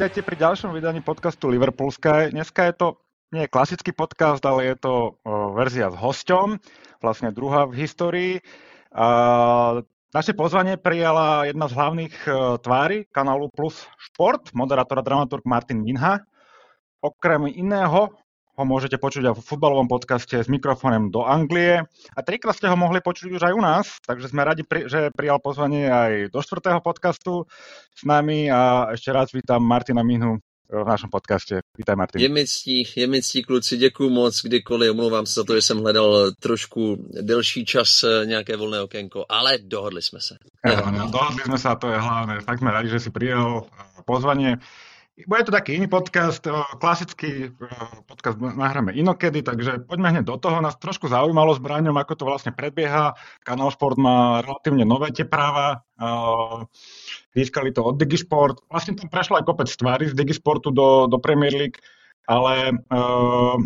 Vítajte pri ďalšom vydaní podcastu Liverpool Sky. Dneska je to nie je klasický podcast, ale je to verzia s hosťom, vlastne druhá v histórii. A, naše pozvanie prijala jedna z hlavných tvári kanálu Plus Šport, moderátor a dramaturg Martin Minha. Okrem iného ho môžete počuť aj v futbalovom podcaste s mikrofónem do Anglie. A trikrát ste ho mohli počuť už aj u nás, takže sme radi, že prijal pozvanie aj do štvrtého podcastu s nami a ešte raz vítam Martina Minhu v našem podcaste. Vítaj, Martin. Je mi ctí, je mi ctí, kluci, děkuji moc, kdykoliv, omlouvám se za to, že jsem hledal trošku delší čas, eh, nějaké volné okénko, ale dohodli jsme se. Ja, no, dohodli jsme se a to je hlavné. Tak jsme rádi, že si prijel eh, pozvanie. Bude to taký iný podcast, klasický podcast nahráme inokedy, takže poďme hneď do toho. Nás trošku zaujímalo s Braňom, ako to vlastne prebieha. Kanál Sport má relatívne nové tie práva. Získali to od Digisport. Vlastne tam prešlo aj kopec tvári z Digisportu do, do Premier League, ale Eh,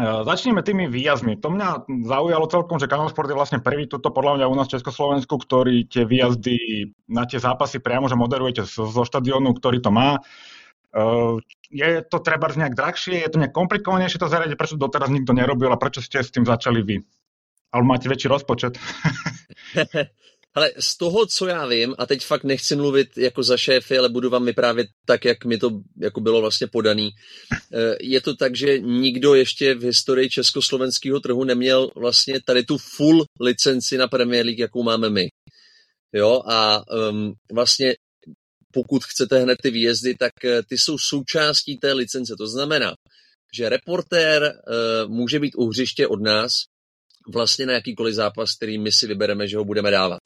začneme tými výjazdmi. To mňa zaujalo celkom, že Kanal Sport je vlastne prvý tuto podľa mňa u nás v Československu, ktorý tie výjazdy na tie zápasy priamo, že moderujete zo, štadiónu, ktorý to má. Uh, je to treba nejak drahšie, je to nejak komplikovanejšie to zariadiť, prečo doteraz nikto nerobil a prečo ste s tým začali vy? Ale máte väčší rozpočet. Ale z toho, co já vím, a teď fakt nechci mluvit jako za šéfy, ale budu vám vyprávět tak, jak mi to jako bylo vlastně podaný. Eh, je to tak, že nikdo ještě v historii československého trhu neměl vlastně tady tu full licenci na Premier League, jakou máme my. Jo, a um, vlastně pokud chcete hned ty výjezdy, tak eh, ty jsou součástí té licence. To znamená, že reportér uh, může být u hřiště od nás vlastně na jakýkoliv zápas, který my si vybereme, že ho budeme dávat.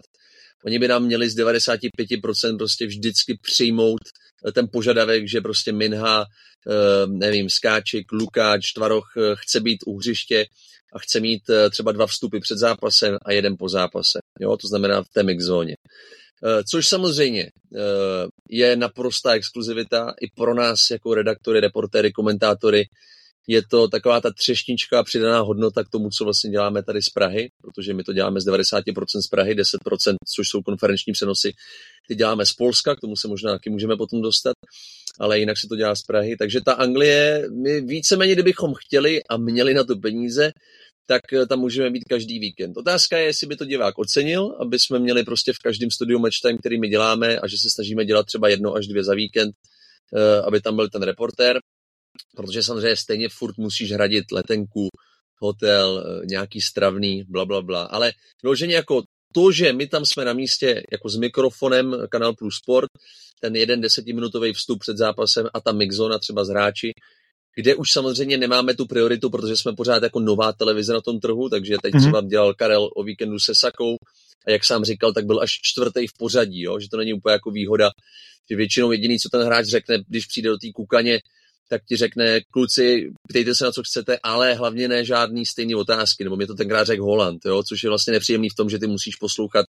Oni by nám měli z 95% prostě vždycky přijmout eh, ten požadavek, že prostě Minha, eh, nevím, Skáčik, Lukáč, Tvaroch eh, chce být u hřiště a chce mít třeba dva vstupy před zápasem a jeden po zápase. Jo, to znamená v té mix zóně. Což samozřejmě je naprostá exkluzivita i pro nás jako redaktory, reportéry, komentátory, je to taková ta třešnička přidaná hodnota k tomu, co vlastně děláme tady z Prahy, protože my to děláme z 90% z Prahy, 10%, což jsou konferenční přenosy, ty děláme z Polska, k tomu se možná taky můžeme potom dostat, ale jinak se to dělá z Prahy. Takže ta Anglie, my víceméně, kdybychom chtěli a měli na to peníze, tak eh, tam můžeme být každý víkend. Otázka je, jestli by to divák ocenil, aby jsme měli prostě v každém studiu match time, který my děláme a že se snažíme dělat třeba jedno až dvě za víkend, eh, aby tam byl ten reportér protože samozřejmě stejně furt musíš hradit letenku, hotel, eh, nějaký stravný, bla, bla, bla. Ale vyloženě jako to, že my tam jsme na místě jako s mikrofonem Kanal Plus Sport, ten jeden desetiminutový vstup před zápasem a ta mixzona třeba z hráči, kde už samozřejmě nemáme tu prioritu, protože jsme pořád jako nová televize na tom trhu, takže teď mm-hmm. třeba dělal Karel o víkendu se Sakou a jak sám říkal, tak byl až čtvrtý v pořadí, jo? že to není úplně jako výhoda, že většinou jediný, co ten hráč řekne, když přijde do té kukaně, tak ti řekne, kluci, ptejte se na co chcete, ale hlavně ne žádný stejný otázky, nebo mě to tenkrát řekl Holand, jo, což je vlastně nepříjemný v tom, že ty musíš poslouchat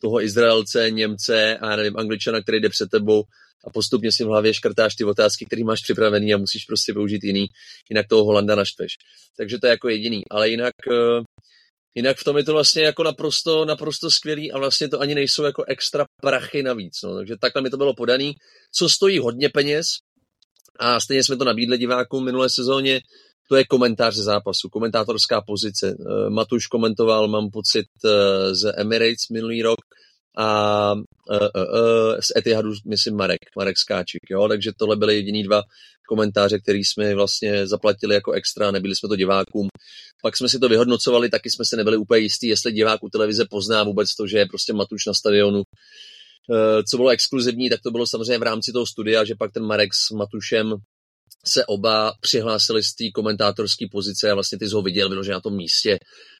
toho Izraelce, Němce a nevím, Angličana, který jde před tebou a postupně si v hlavě škrtáš ty otázky, které máš připravený a musíš prostě použít jiný, jinak toho Holanda naštveš. Takže to je jako jediný, ale jinak eh, Jinak v tom je to vlastně jako naprosto, naprosto skvělý a vlastně to ani nejsou jako extra prachy navíc. No. Takže takhle mi to bylo podaný. Co stojí hodně peněz, a stejně jsme to nabídli divákům minulé sezóně, to je komentář ze zápasu, komentátorská pozice. Eh, Matuš komentoval, mám pocit, eh, z Emirates minulý rok a uh, z Etihadu, myslím, Marek, Marek Skáčik, jo, takže tohle byly jediný dva komentáře, který jsme vlastně zaplatili jako extra, nebyli jsme to divákům. Pak jsme si to vyhodnocovali, taky jsme se nebyli úplně jistí, jestli divák u televize pozná vůbec to, že je prostě Matuš na stadionu, Eh, co bylo exkluzivní, tak to bylo samozřejmě v rámci toho studia, že pak ten Marek s Matušem se oba přihlásili z té komentátorské pozice a vlastně ty jsi ho viděl vyloženě na tom místě,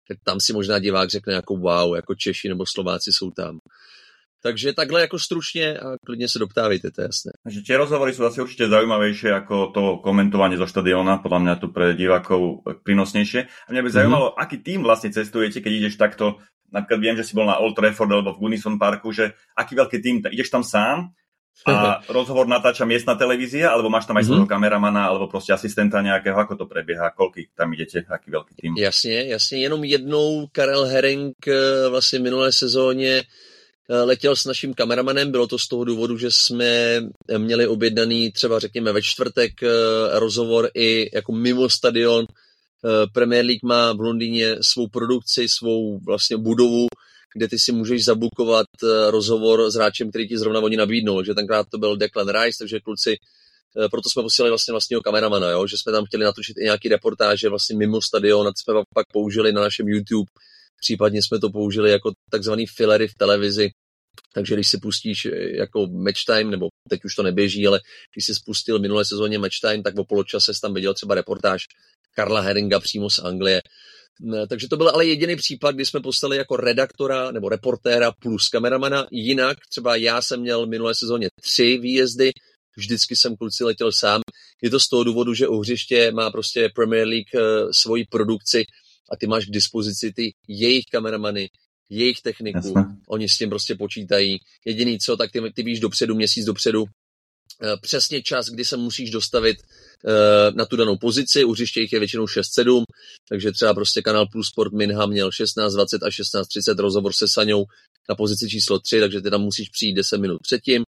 tak tam si možná divák řekne jako wow, jako Češi nebo Slováci jsou tam. Takže takhle jako stručně a klidně se doptávejte, to je jasné. Takže tie rozhovory sú asi určite zaujímavejšie ako to komentovanie zo štadiona, podľa mňa tu pre divákov prínosnejšie. A mňa by mhm. zaujímalo, mm-hmm. aký tým vlastne cestujete, keď ideš takto napríklad viem, že si bol na Old Trafford alebo v Gunison Parku, že aký veľký tým, ideš tam sám a rozhovor natáča miestna televízia, alebo máš tam aj mm-hmm. kameramana, alebo prostě asistenta nějakého, ako to prebieha, koľky tam idete, aký veľký tým? Jasně, jasně, jenom jednou Karel Herring eh, vlastně minulé sezóně letěl s naším kameramanem, bylo to z toho důvodu, že jsme měli objednaný třeba řekněme ve čtvrtek rozhovor i jako mimo stadion. Premier League má v Londýně svou produkci, svou vlastně budovu, kde ty si můžeš zabukovat rozhovor s hráčem, který ti zrovna oni nabídnou. že tenkrát to byl Declan Rice, takže kluci Eh, proto jsme posílali vlastně vlastního kameramana, jo? že jsme tam chtěli natočit i nějaký reportáže vlastně mimo stadion a jsme pak použili na našem YouTube, případně jsme to použili jako takzvaný filery v televizi, takže když si pustíš eh, jako match time, nebo teď už to neběží, ale když si spustil minulé sezóně match time, tak o poločase tam viděl třeba reportáž Karla Heringa přímo z Anglie. Eh, takže to byl ale jediný případ, kdy jsme postali jako redaktora nebo reportéra plus kameramana. Jinak třeba já jsem měl minulé sezóně tři výjezdy, vždycky jsem kluci letěl sám. Je to z toho důvodu, že u hřiště má prostě Premier League uh, svoji produkci a ty máš k dispozici ty jejich kameramany, jejich techniku, Jasne. oni s tím prostě počítají. Jediný co, tak ty, ty víš dopředu, měsíc dopředu, eh, přesně čas, kdy se musíš dostavit eh, na tu danou pozici, u hřiště jich je většinou 6-7, takže třeba prostě kanál Plus Sport Minha měl 16.20 a 16.30 rozhovor se Saňou na pozici číslo 3, takže ty tam musíš přijít 10 minut předtím.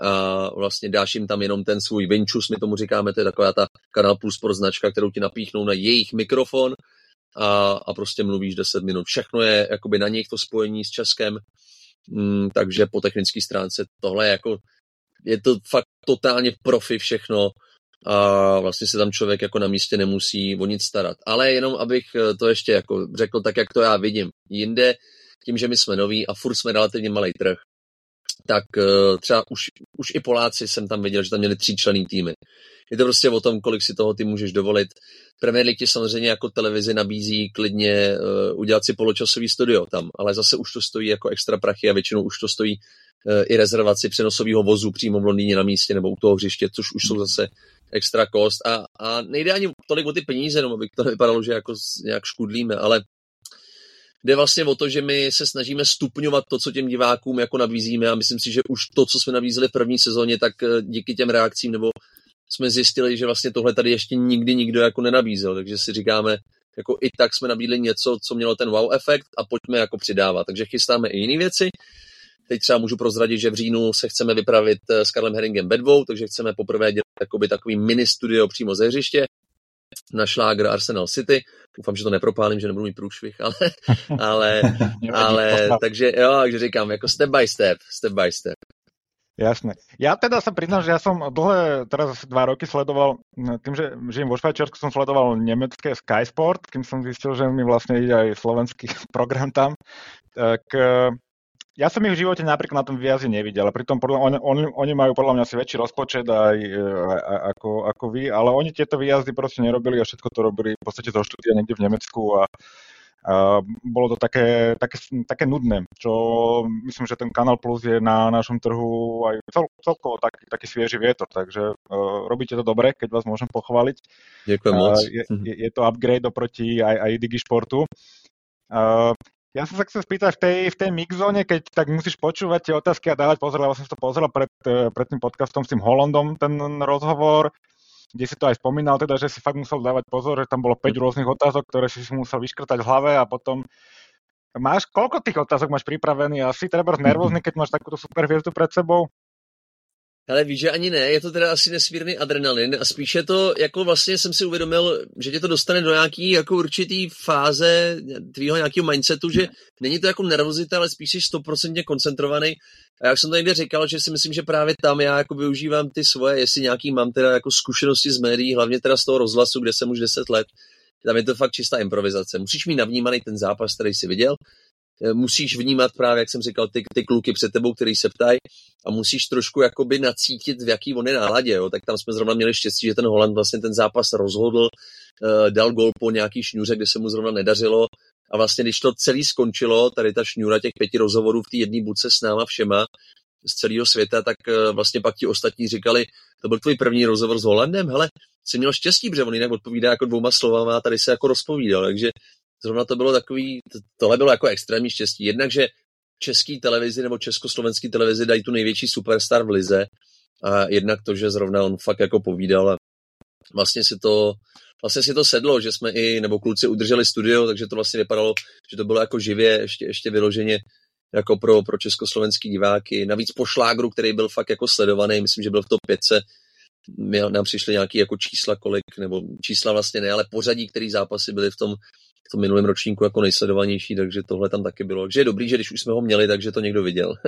A vlastně dáš jim tam jenom ten svůj Vinčus, my tomu říkáme, to je taková ta Kanal Plus Pro značka, kterou ti napíchnou na jejich mikrofon. A, a prostě mluvíš 10 minut. Všechno je jakoby na nich to spojení s Českem, mm, takže po technické stránce tohle je jako, je to fakt totálně profi všechno a vlastně se tam člověk jako na místě nemusí o nic starat. Ale jenom abych to ještě jako řekl tak, jak to já vidím. Jinde, tím, že my jsme noví a furt jsme relativně malý trh, tak eh, třeba už, už i Poláci jsem tam viděl, že tam měli tříčlený týmy. Je to prostě o tom, kolik si toho ty můžeš dovolit. Premier League ti samozřejmě jako televizi nabízí klidně uh, udělat si poločasový studio tam, ale zase už to stojí jako extra prachy a většinou už to stojí uh, i rezervaci přenosového vozu přímo v Londýně na místě nebo u toho hřiště, což už jsou zase extra kost a, a nejde ani tolik o ty peníze, no, aby to nevypadalo, že jako nějak škudlíme, ale jde vlastně o to, že my se snažíme stupňovat to, co těm divákům jako nabízíme a myslím si, že už to, co jsme nabízeli v první sezóně, tak eh, díky těm reakcím nebo jsme zjistili, že vlastně tohle tady ještě nikdy nikdo jako nenabízel, takže si říkáme, jako i tak jsme nabídli něco, co mělo ten wow efekt a pojďme jako přidávat. Takže chystáme i jiné věci. Teď třeba můžu prozradit, že v říjnu se chceme vypravit eh, s Karlem Herringem Bedvou, takže chceme poprvé dělat takový mini studio přímo ze hřiště na šlágr Arsenal City. Doufám, že to nepropálím, že nebudu mít průšvih, ale, ale, ale takže jo, takže říkám, jako step by step, step by step. Jasné. Ja teda sa priznám, že ja som dlhé, teraz dva roky sledoval, tým, že žijem vo Švajčiarsku, som sledoval nemecké Sky Sport, kým som zistil, že mi vlastne ide aj slovenský program tam. Tak ja som ich v živote napríklad na tom výjazde nevidel, a pritom podľa, oni, oni, oni majú podľa mňa asi väčší rozpočet aj, e, aj ako, ako vy, ale oni tieto výjazdy proste nerobili a všetko to robili v podstate zo štúdia niekde v Nemecku a, a bolo to také, také, také nudné, čo myslím, že ten Kanal Plus je na našom trhu aj cel, celkovo taký, taký svieži vietor, takže uh, robíte to dobre, keď vás môžem pochváliť. Ďakujem moc. je, je, je to upgrade oproti aj, aj Digišportu. Uh, ja som sa chcel spýtať, v tej, v tej mixzone, keď tak musíš počúvať tie otázky a dávať pozor, lebo som to pozeral pred, e, pred tým podcastom s tým Holandom, ten rozhovor, kde si to aj spomínal, teda, že si fakt musel dávať pozor, že tam bolo 5 rôznych otázok, ktoré si musel vyškrtať v hlave a potom máš, koľko tých otázok máš pripravený? Asi treba nervózny, keď máš takúto super pred sebou? Ale víš, že ani ne, je to teda asi nesmírný adrenalin a spíše to, jako vlastně jsem si uvědomil, že tě to dostane do nějaký jako určitý fáze tvýho nějakého mindsetu, že není to jako nervozita, ale spíš jsi stoprocentně koncentrovaný. A jak jsem to někde říkal, že si myslím, že právě tam já jako využívám ty svoje, jestli nějaký mám teda jako zkušenosti z médií, hlavně teda z toho rozhlasu, kde jsem už 10 let, tam je to fakt čistá improvizace. Musíš mít navnímaný ten zápas, který jsi viděl, musíš vnímat právě, jak jsem říkal, ty, ty kluky před tebou, který se ptají a musíš trošku jakoby nacítit, v jaký on je náladě. Jo. Tak tam jsme zrovna měli štěstí, že ten Holand vlastně ten zápas rozhodl, uh, dal gol po nějaký šňůře, kde se mu zrovna nedařilo a vlastně když to celý skončilo, tady ta šňůra těch pěti rozhovorů v té jedné budce s náma všema, z celého světa, tak uh, vlastně pak ti ostatní říkali, to byl tvůj první rozhovor s Holandem, hele, jsi měl štěstí, protože on jinak odpovídá jako dvouma slovama a tady se jako rozpovídal, takže zrovna to bylo takový, tohle bylo jako extrémní štěstí. Jednak, že český televizi nebo československý televizi dají tu největší superstar v lize a jednak to, že zrovna on fakt jako povídal a vlastně si to, vlastně si to sedlo, že jsme i, nebo kluci udrželi studio, takže to vlastně vypadalo, že to bylo jako živě, ještě, ještě vyloženě jako pro, pro československý diváky. Navíc po šlágru, který byl fakt jako sledovaný, myslím, že byl v top 5, nám přišly nějaké jako čísla, kolik, nebo čísla vlastně ne, ale pořadí, který zápasy byly v tom, v tom minulém ročníku jako nejsledovanější, takže tohle tam taky bylo. Takže je dobrý, že když už jsme ho měli, takže to někdo viděl.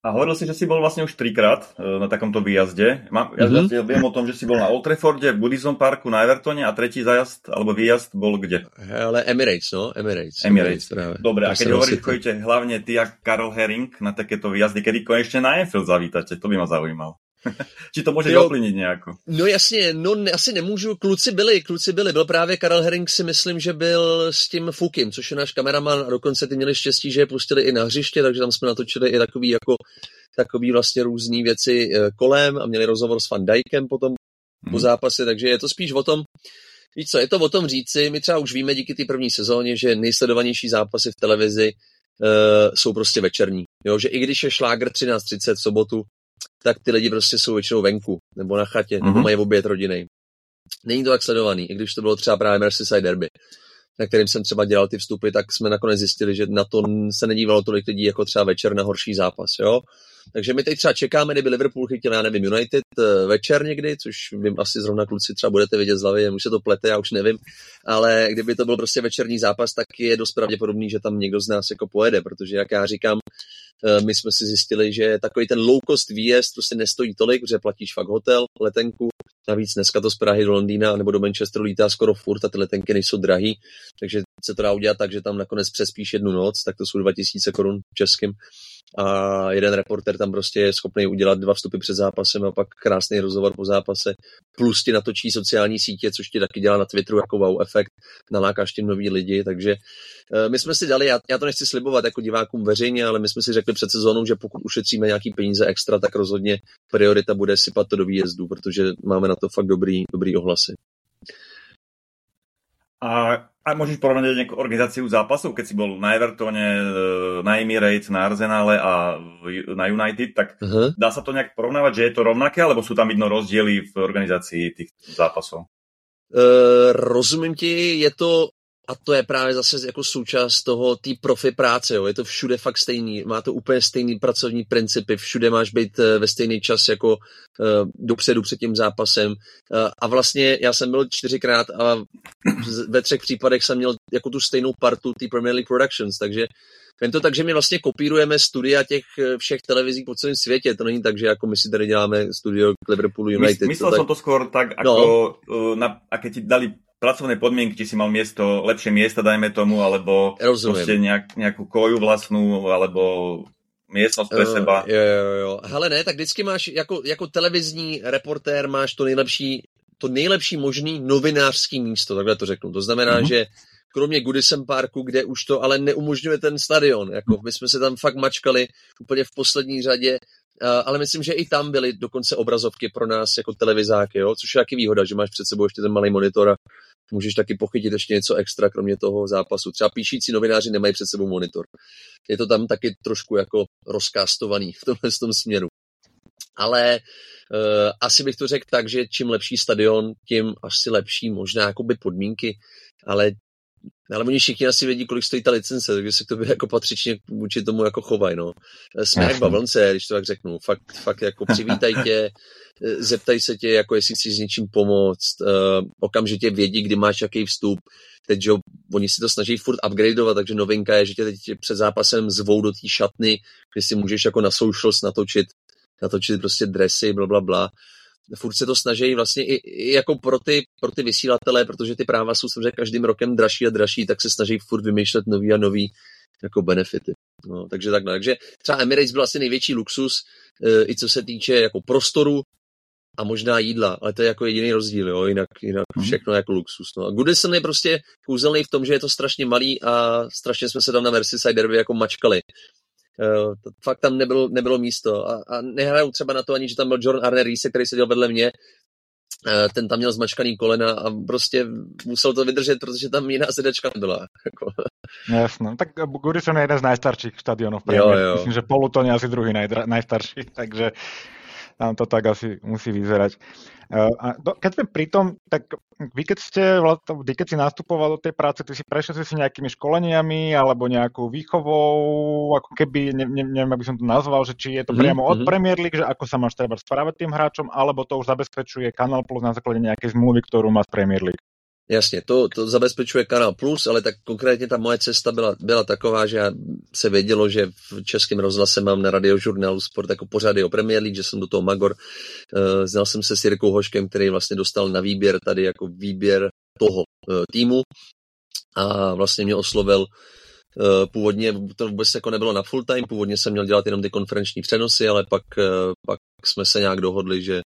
A hovoril si, že si bol vlastne už trikrát e, na takomto výjazde. Mám, ja mm-hmm. viem o tom, že si bol na Old Trafforde, v Goodison Parku, na Evertone a tretí zajazd alebo výjazd bol kde? Ale Emirates, no, Emirates. Emirates, Emirates Dobre, a keď hovoríš, chodíte hlavne ty a Karol Herring na takéto výjazdy, kedy konečne na Enfield zavítate, to by ma zaujímalo. Či to může doplnit nějak? No jasně, no ne, asi nemůžu, kluci byli, kluci byli, byl právě Karel Herring si myslím, že byl s tím Fukim, což je náš kameraman a dokonce ty měli štěstí, že je pustili i na hřiště, takže tam jsme natočili i takový jako takový vlastně různé věci eh, kolem a měli rozhovor s Van Dijkem potom hmm. po mhm. zápase, takže je to spíš o tom, víš co, je to o tom říci, my třeba už víme díky té první sezóně, že nejsledovanější zápasy v televizi uh, jsou prostě večerní, jo, že i když je šlágr 13.30 v sobotu, tak ty lidi prostě jsou většinou venku, nebo na chatě, mm-hmm. nebo mhm. mají oběd rodiny. Není to tak sledovaný, i když to bylo třeba právě Merseyside Derby, na kterým jsem třeba dělal ty vstupy, tak jsme nakonec zjistili, že na to se nedívalo tolik lidí jako třeba večer na horší zápas, jo. Takže my teď třeba čekáme, kdyby Liverpool chytil, já nevím, United eh, večer někdy, což vím, asi zrovna kluci třeba budete vidět z hlavy, už se to plete, já už nevím, ale kdyby to byl prostě večerní zápas, tak je dost pravděpodobný, že tam někdo z nás jako pojede, protože jak já říkám, eh, my jsme si zjistili, že takový ten low cost výjezd prostě nestojí tolik, že platíš fakt hotel, letenku, navíc dneska to z Prahy do Londýna nebo do Manchesteru lítá skoro furt a ty letenky nejsou drahý, takže se to dá udělat tak, že tam nakonec přespíš jednu noc, tak to jsou 2000 korun českým a jeden reporter tam prostě je schopný udělat dva vstupy před zápasem a pak krásný rozhovor po zápase, plus ti natočí sociální sítě, což ti taky dělá na Twitteru jako wow efekt, nalákáš tím nový lidi, takže eh, my jsme si dali, já, já to nechci slibovat jako divákům veřejně, ale my jsme si řekli před sezónou, že pokud ušetříme nějaký peníze extra, tak rozhodně priorita bude sypat to do výjezdu, protože máme na to fakt dobrý, dobrý ohlasy. A a môžeš porovnať nejakú organizáciu zápasov, keď si bol na Evertone, e, na Emirates, na Arsenale a na United, tak uh-huh. dá sa to nejak porovnávať, že je to rovnaké, alebo sú tam vidno rozdiely v organizácii tých zápasov? Uh, rozumím ti, je to a to je právě zase jako součást toho, té profi práce, jo. je to všude fakt stejný, má to úplně stejný pracovní principy, všude máš být eh, ve stejný čas jako uh, dopředu před tím zápasem uh, a vlastně já jsem byl čtyřikrát a ve třech případech jsem měl jako tu stejnou partu té Premier League Productions, takže Jen to tak, že my vlastně kopírujeme studia těch všech televizí po celém světě. To není tak, že jako my si tady děláme studio k Liverpoolu United. Myslel jsem to skoro tak, no. ako no. na, a keď ti dali pracovné podmienky, či si mal miesto, lepšie miesta, dajme tomu, alebo prostě nejak, nejakú koju vlastnú, alebo miestnost pre seba. Jo, jo, jo. Hele, ne, tak vždycky máš, jako, jako televizní reportér máš to nejlepší, to nejlepší možný novinářský místo, takhle to řeknu. To znamená, mm-hmm. že kromě Goodison Parku, kde už to ale neumožňuje ten stadion. Jako my jsme se tam fakt mačkali úplně v poslední řadě, ale myslím, že i tam byly dokonce obrazovky pro nás jako televizáky, jo? což je taky výhoda, že máš před sebou ještě ten malý monitor a můžeš taky pochytit ještě něco extra, kromě toho zápasu. Třeba píšící novináři nemají před sebou monitor. Je to tam taky trošku jako rozkastovaný v tomhle tom směru. Ale uh, asi bych to řekl tak, že čím lepší stadion, tím asi lepší možná jakoby podmínky, ale ale oni všichni asi vědí, kolik stojí ta licence, takže se k tobě jako patřičně vůči tomu jako chovají, no. Jsme jak bavlnce, když to tak řeknu. Fakt, fakt jako přivítaj tě, zeptaj se tě, jako jestli chci s něčím pomoct, uh, okamžitě vědí, kdy máš jaký vstup. Teď, že oni si to snaží furt upgradeovat, takže novinka je, že tě teď před zápasem zvou do té šatny, kde si můžeš jako na socials natočit, natočit prostě dresy, bla, bla, bla furt se to snaží vlastně i, i jako pro ty, pro ty vysílatele, protože ty práva jsou samozřejmě každým rokem dražší a dražší, tak se snaží furt vymýšlet nový a nový jako benefity. No, takže takhle. Takže třeba Emirates byl asi největší luxus, e, i co se týče jako prostoru a možná jídla, ale to je jako jediný rozdíl, jo? Jinak, jinak mm. všechno jako luxus. No. A Goodison je prostě kouzelný v tom, že je to strašně malý a strašně jsme se tam na Merseyside Derby jako mačkali. Uh, to fakt tam nebylo, nebylo místo. A, a nehraju třeba na to ani, že tam byl John Arne Reese, který seděl vedle mě, uh, ten tam měl zmačkaný kolena a prostě musel to vydržet, protože tam jiná sedačka nebyla. Jako. Jasno, tak Goodison je jeden z najstarších stadionů v Myslím, že Poluton je asi druhý najdra, najstarší, takže tam to tak asi musí vyzerať. A keď sme pri tom, tak vy keď ste, vy keď si nastupoval do tej práce, ty si prešiel si nejakými školeniami alebo nejakou výchovou, ako keby, ne, ne, neviem, aby som to nazval, že či je to priamo mm-hmm. od Premier League, že ako sa máš treba správať tým hráčom, alebo to už zabezpečuje Kanal Plus na základe nejakej zmluvy, ktorú má z Premier League. Jasně, to, to zabezpečuje Kanál Plus, ale tak konkrétně ta moje cesta byla, byla taková, že se vědělo, že v českém rozhlase mám na radiožurnálu Sport jako pořady o Premier League, že jsem do toho Magor. Uh, znal jsem se s Jirkou Hoškem, který vlastně dostal na výběr tady jako výběr toho uh, týmu a vlastně mě oslovil uh, původně, to vůbec jako nebylo na full time, původně jsem měl dělat jenom ty konferenční přenosy, ale pak, pak jsme se nějak dohodli, že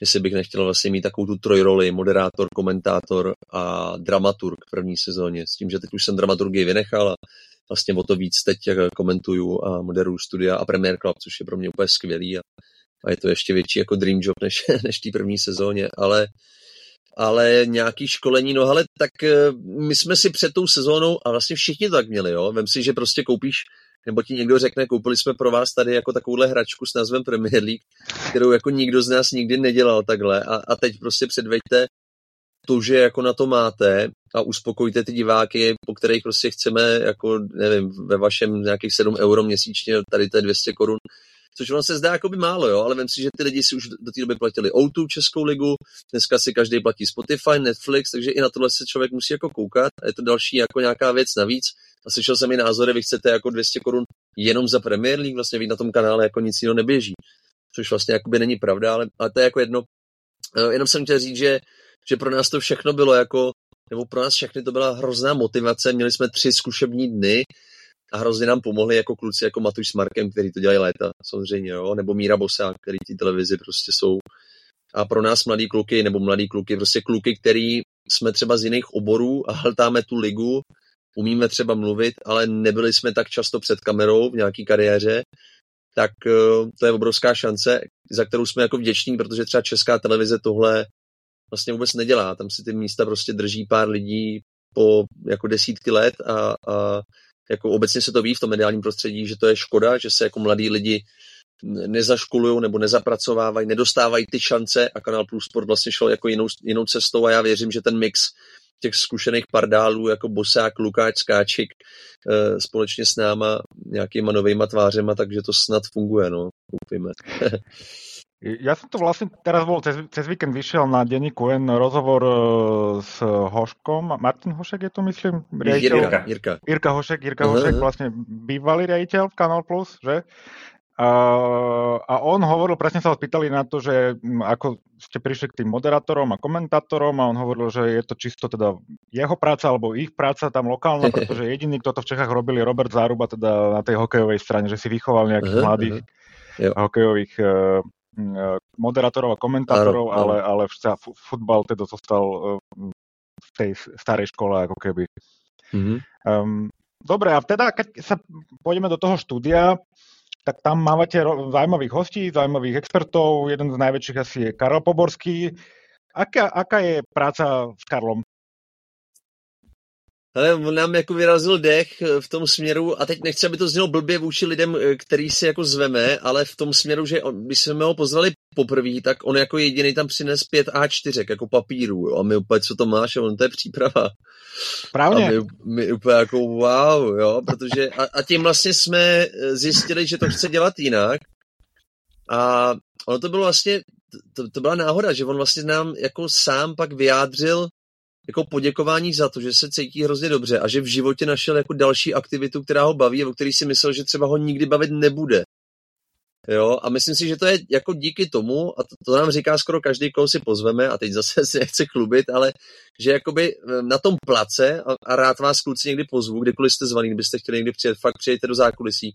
jestli bych nechtěl vlastně mít takovou tu trojroli, moderátor, komentátor a dramaturg v první sezóně. S tím, že teď už jsem dramaturgii vynechal a vlastně o to víc teď komentuju a moderuju studia a Premier Club, což je pro mě úplně skvělý a, a je to ještě větší jako dream job než, než té první sezóně, ale ale nějaký školení, no ale tak eh, my jsme si před tou sezónou, a vlastně všichni to tak měli, jo, vem si, že prostě koupíš nebo ti někdo řekne, koupili jsme pro vás tady jako takovouhle hračku s názvem Premier League, kterou jako nikdo z nás nikdy nedělal takhle. A, a teď prostě předveďte to, že jako na to máte a uspokojte ty diváky, po kterých prostě chceme, jako nevím, ve vašem nějakých 7 euro měsíčně, tady to je 200 korun, což ono se zdá jako by málo, jo, ale vím si, že ty lidi si už do té doby platili O2 Českou ligu, dneska si každý platí Spotify, Netflix, takže i na tohle se člověk musí jako koukat a je to další jako nějaká věc navíc. A slyšel jsem i názory, vy chcete jako 200 korun jenom za Premier League, vlastně vy na tom kanále jako nic jiného neběží. Což vlastně jakoby není pravda, ale, ale to je jako jedno. Eh, jenom jsem chtěl říct, že, že pro nás to všechno bylo jako, nebo pro nás všechny to byla hrozná motivace. Měli jsme tři zkušební dny, a hrozně nám pomohli jako kluci jako Matuš s Markem, který to dělají léta, samozřejmě, jo, nebo Míra Bosa, který ty televizi prostě jsou. A pro nás mladí kluky, nebo mladí kluky, prostě kluky, který jsme třeba z jiných oborů a hltáme tu ligu, umíme třeba mluvit, ale nebyli jsme tak často před kamerou v nějaké kariéře, tak eh, to je obrovská šance, za kterou jsme jako vděční, protože třeba česká televize tohle vlastně vůbec nedělá. Tam si ty místa prostě drží pár lidí po jako desítky let a, a jako obecně se to ví v tom mediálním prostředí, že to je škoda, že se jako mladí lidi nezaškolují nebo nezapracovávají, nedostávají ty šance a Kanál Plus Sport vlastně šel jako jinou, jinou cestou a já věřím, že ten mix těch zkušených pardálů jako Bosák, Lukáč, Skáčik e, společně s náma nějakýma novýma tvářema, takže to snad funguje, no, koupíme. Ja som to vlastne teraz bol, cez, cez víkend vyšiel na denní Q rozhovor uh, s Hoškom, Martin Hošek je to myslím, riaditeľ. Jirka, Jirka. Jirka Hošek, Jirka uh-huh. Hošek, vlastne bývalý riaditeľ v Canal Plus, že? Uh, a on hovoril, presne sa ho spýtali na to, že ako ste prišli k tým moderátorom a komentátorom a on hovoril, že je to čisto teda jeho práca alebo ich práca tam lokálna, pretože jediný, kto to v Čechách robili, Robert Záruba teda na tej hokejovej strane, že si vychoval nejakých uh-huh, mladých uh-huh. hokejových uh, moderátorov a komentátorov, ale, ale futbal teda zostal eh, v tej starej škole ako keby. Mm-hmm. Um, dobre, a teda keď sa pôjdeme do toho štúdia, tak tam mávate zaujímavých hostí, zaujímavých expertov. Jeden z najväčších asi je Karol Poborský. Aká, aká je práca s Karlom? Ale on nám jako vyrazil dech eh, v tom směru, a teď nechci, aby to znělo blbě vůči lidem, eh, který si jako zveme, ale v tom směru, že on, když jsme ho pozvali poprvé, tak on jako jediný tam přines pět A4 jako papíru, jo, a my úplně, co to máš, a on to je příprava. Právě. A my, my úplně jako wow, jo, protože a, a tím vlastně jsme eh, zjistili, že to chce dělat jinak. A ono to bylo vlastně, to, to byla náhoda, že on vlastně nám jako sám pak vyjádřil, jako poděkování za to, že se cítí hrozně dobře a že v životě našel jako další aktivitu, která ho baví a o který si myslel, že třeba ho nikdy bavit nebude. Jo, a myslím si, že to je jako díky tomu, a to, to nám říká skoro každý, koho si pozveme, a teď zase si nechce klubit, ale že jakoby eh, na tom place, a, a rád vás kluci někdy pozvu, kdykoliv jste zvaný, kdybyste chtěli někdy přijet, fakt přijďte do zákulisí,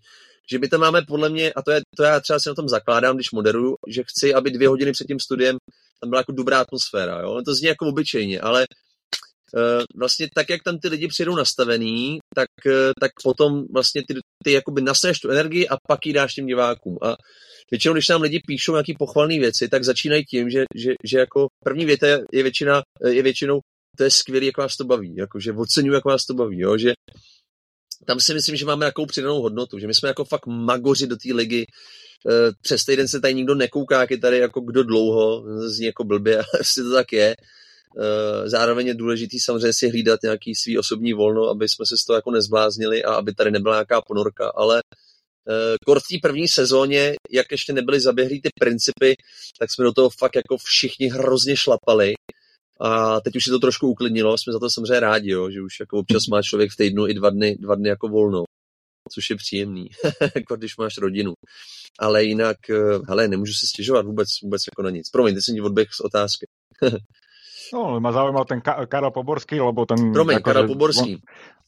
že my tam máme podle mě, a to, je, to já třeba si na tom zakládám, když moderuju, že chci, aby dvě hodiny před tím studiem tam byla jako dobrá atmosféra, jo? To zní jako obyčejně, ale vlastně tak, jak tam ty lidi přijdou nastavený, tak, eh, tak potom vlastně ty, ty jakoby nasneš tu energii a pak ji dáš těm divákům. A většinou, když nám lidi píšou nějaké pochvalné věci, tak začínají tím, že, že, že jako první věta je, většina, eh, je většinou to je skvělý, jak vás to baví, jako, že oceňuji, jak vás to baví, jo, že tam si myslím, že máme jakou přidanou hodnotu, že my jsme jako fakt magoři do té ligy, přes týden se tady nikdo nekouká, jak je tady jako kdo dlouho, zní jako blbě, ale prostě to tak je. Zároveň je důležitý samozřejmě si hlídat nějaký svý osobní volno, aby jsme se z toho jako nezbláznili a aby tady nebyla nějaká ponorka, ale kort v té první sezóně, jak ještě nebyly zaběhlý ty principy, tak jsme do toho fakt jako všichni hrozně šlapali a teď už se to trošku uklidnilo, jsme za to samozřejmě rádi, jo, že už jako občas má člověk v týdnu i dva dny, dva dny jako volno, což je příjemný, jako když máš rodinu. Ale jinak, eh, hele, nemůžu si stěžovat vůbec, vůbec jako na nic. Promiň, ty jsem ti odběh z otázky. no, ma zaujímal ten Ka- Karol Poborský, lebo ten... Promiň, jako, Karol Poborský.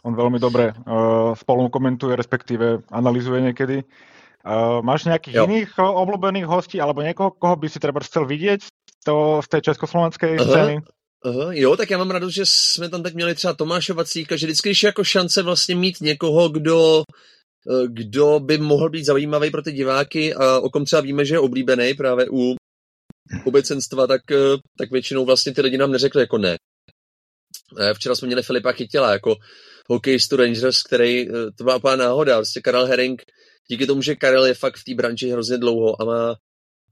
On, on veľmi dobre uh, spolu komentuje, respektíve analizuje niekedy. Uh, máš nejakých jo. iných uh, obľúbených hostí, alebo niekoho, koho by si treba chcel vidieť to, z té československé scény? Uh, jo, tak já mám radost, že jsme tam teď měli třeba Tomáše Vacíka, že vždycky, když je jako šance vlastně mít někoho, kdo, eh, kdo by mohl být zajímavý pro ty diváky a o kom třeba víme, že je oblíbený právě u obecenstva, tak, eh, tak většinou vlastně ty lidi nám neřekli jako ne. Včera jsme měli Filipa Chytila jako hokejistu Rangers, který, to byla úplná náhoda, vlastně Karel Herring, díky tomu, že Karel je fakt v té branži hrozně dlouho a má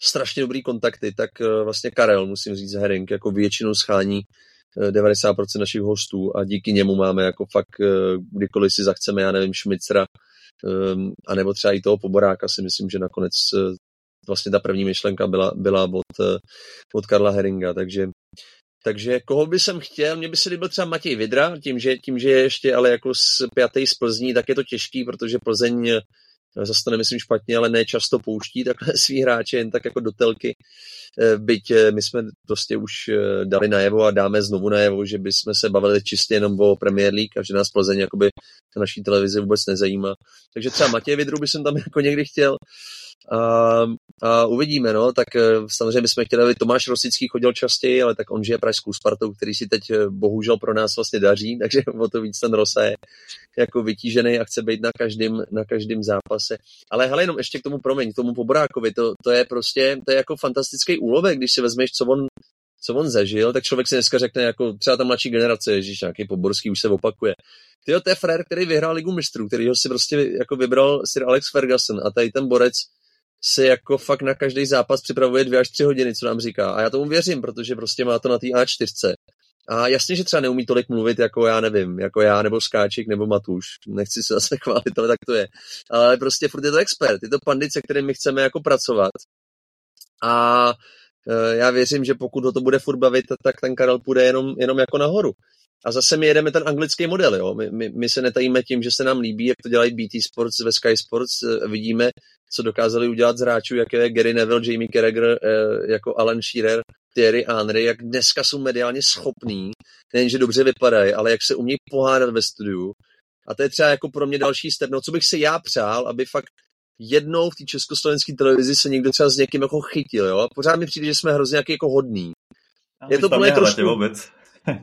strašně dobrý kontakty, tak eh, vlastně Karel, musím říct, Herring, jako většinou schání 90% eh, našich hostů a díky němu máme jako fakt, eh, kdykoliv si zachceme, já nevím, Šmicra, ehm, a nebo třeba i toho Poboráka si myslím, že nakonec vlastně ta první myšlenka byla, byla od, od Karla Heringa, takže takže koho by jsem chtěl, mně by se líbil třeba Matěj Vidra, tím že, tím, že je ještě ale jako z pětej z Plzní, tak je to těžký, protože Plzeň zase to nemyslím špatně, ale ne často pouští takhle svý hráče jen tak jako do telky. Eh, byť eh, my jsme prostě už eh, dali najevo a dáme znovu najevo, že bychom se bavili čistě jenom o Premier League a že nás Plzeň jakoby naší televize vůbec nezajímá. Takže třeba Matěj Vidru by jsem tam jako někdy chtěl. A, a uvidíme, no, tak eh, samozřejmě bychom chtěli, aby Tomáš Rosický chodil častěji, ale tak on žije pražskou Spartou, který si teď eh, bohužel pro nás vlastně daří, takže o to víc ten Rosa je jako vytížený a chce být na každém, na každém zápase. Ale hele, jenom ještě k tomu, promiň, k tomu Poborákovi, to, to je prostě, to je jako fantastický úlovek, když si vezmeš, co on co on zažil, tak člověk si dneska řekne, jako třeba ta mladší generace, ježíš, nějaký Poborský už se opakuje. Tyjo, to je frér, který vyhrál ligu mistrů, který ho si prostě jako vybral Sir Alex Ferguson a tady ten borec se jako fakt na každý zápas připravuje dvě až tři hodiny, co nám říká. A já tomu věřím, protože prostě má to na té A4. A jasně, že třeba neumí tolik mluvit jako já nevím, jako já nebo Skáčik nebo Matuš. Nechci se zase chválit, ale tak to je. Ale prostě furt je to expert, je to pandit, se kterým my chceme jako pracovat. A e, já věřím, že pokud ho to bude furt bavit, tak ten Karel půjde jenom, jenom jako nahoru. A zase my jedeme ten anglický model, jo. My, my, my se netajíme tím, že se nám líbí, jak to dělají BT Sports ve Sky Sports. E, vidíme, co dokázali udělat z hráčů, jako je Gary Neville, Jamie Carragher, eh, jako Alan Shearer, Thierry Henry, jak dneska jsou mediálně schopní, nejenže dobře vypadají, ale jak se umějí pohádat ve studiu. A to je třeba jako pro mě další step. No, co bych si já přál, aby fakt jednou v té československé televizi se někdo třeba s někým jako chytil, jo? A pořád mi přijde, že jsme hrozně jako hodný. je to plně trošku... Vůbec.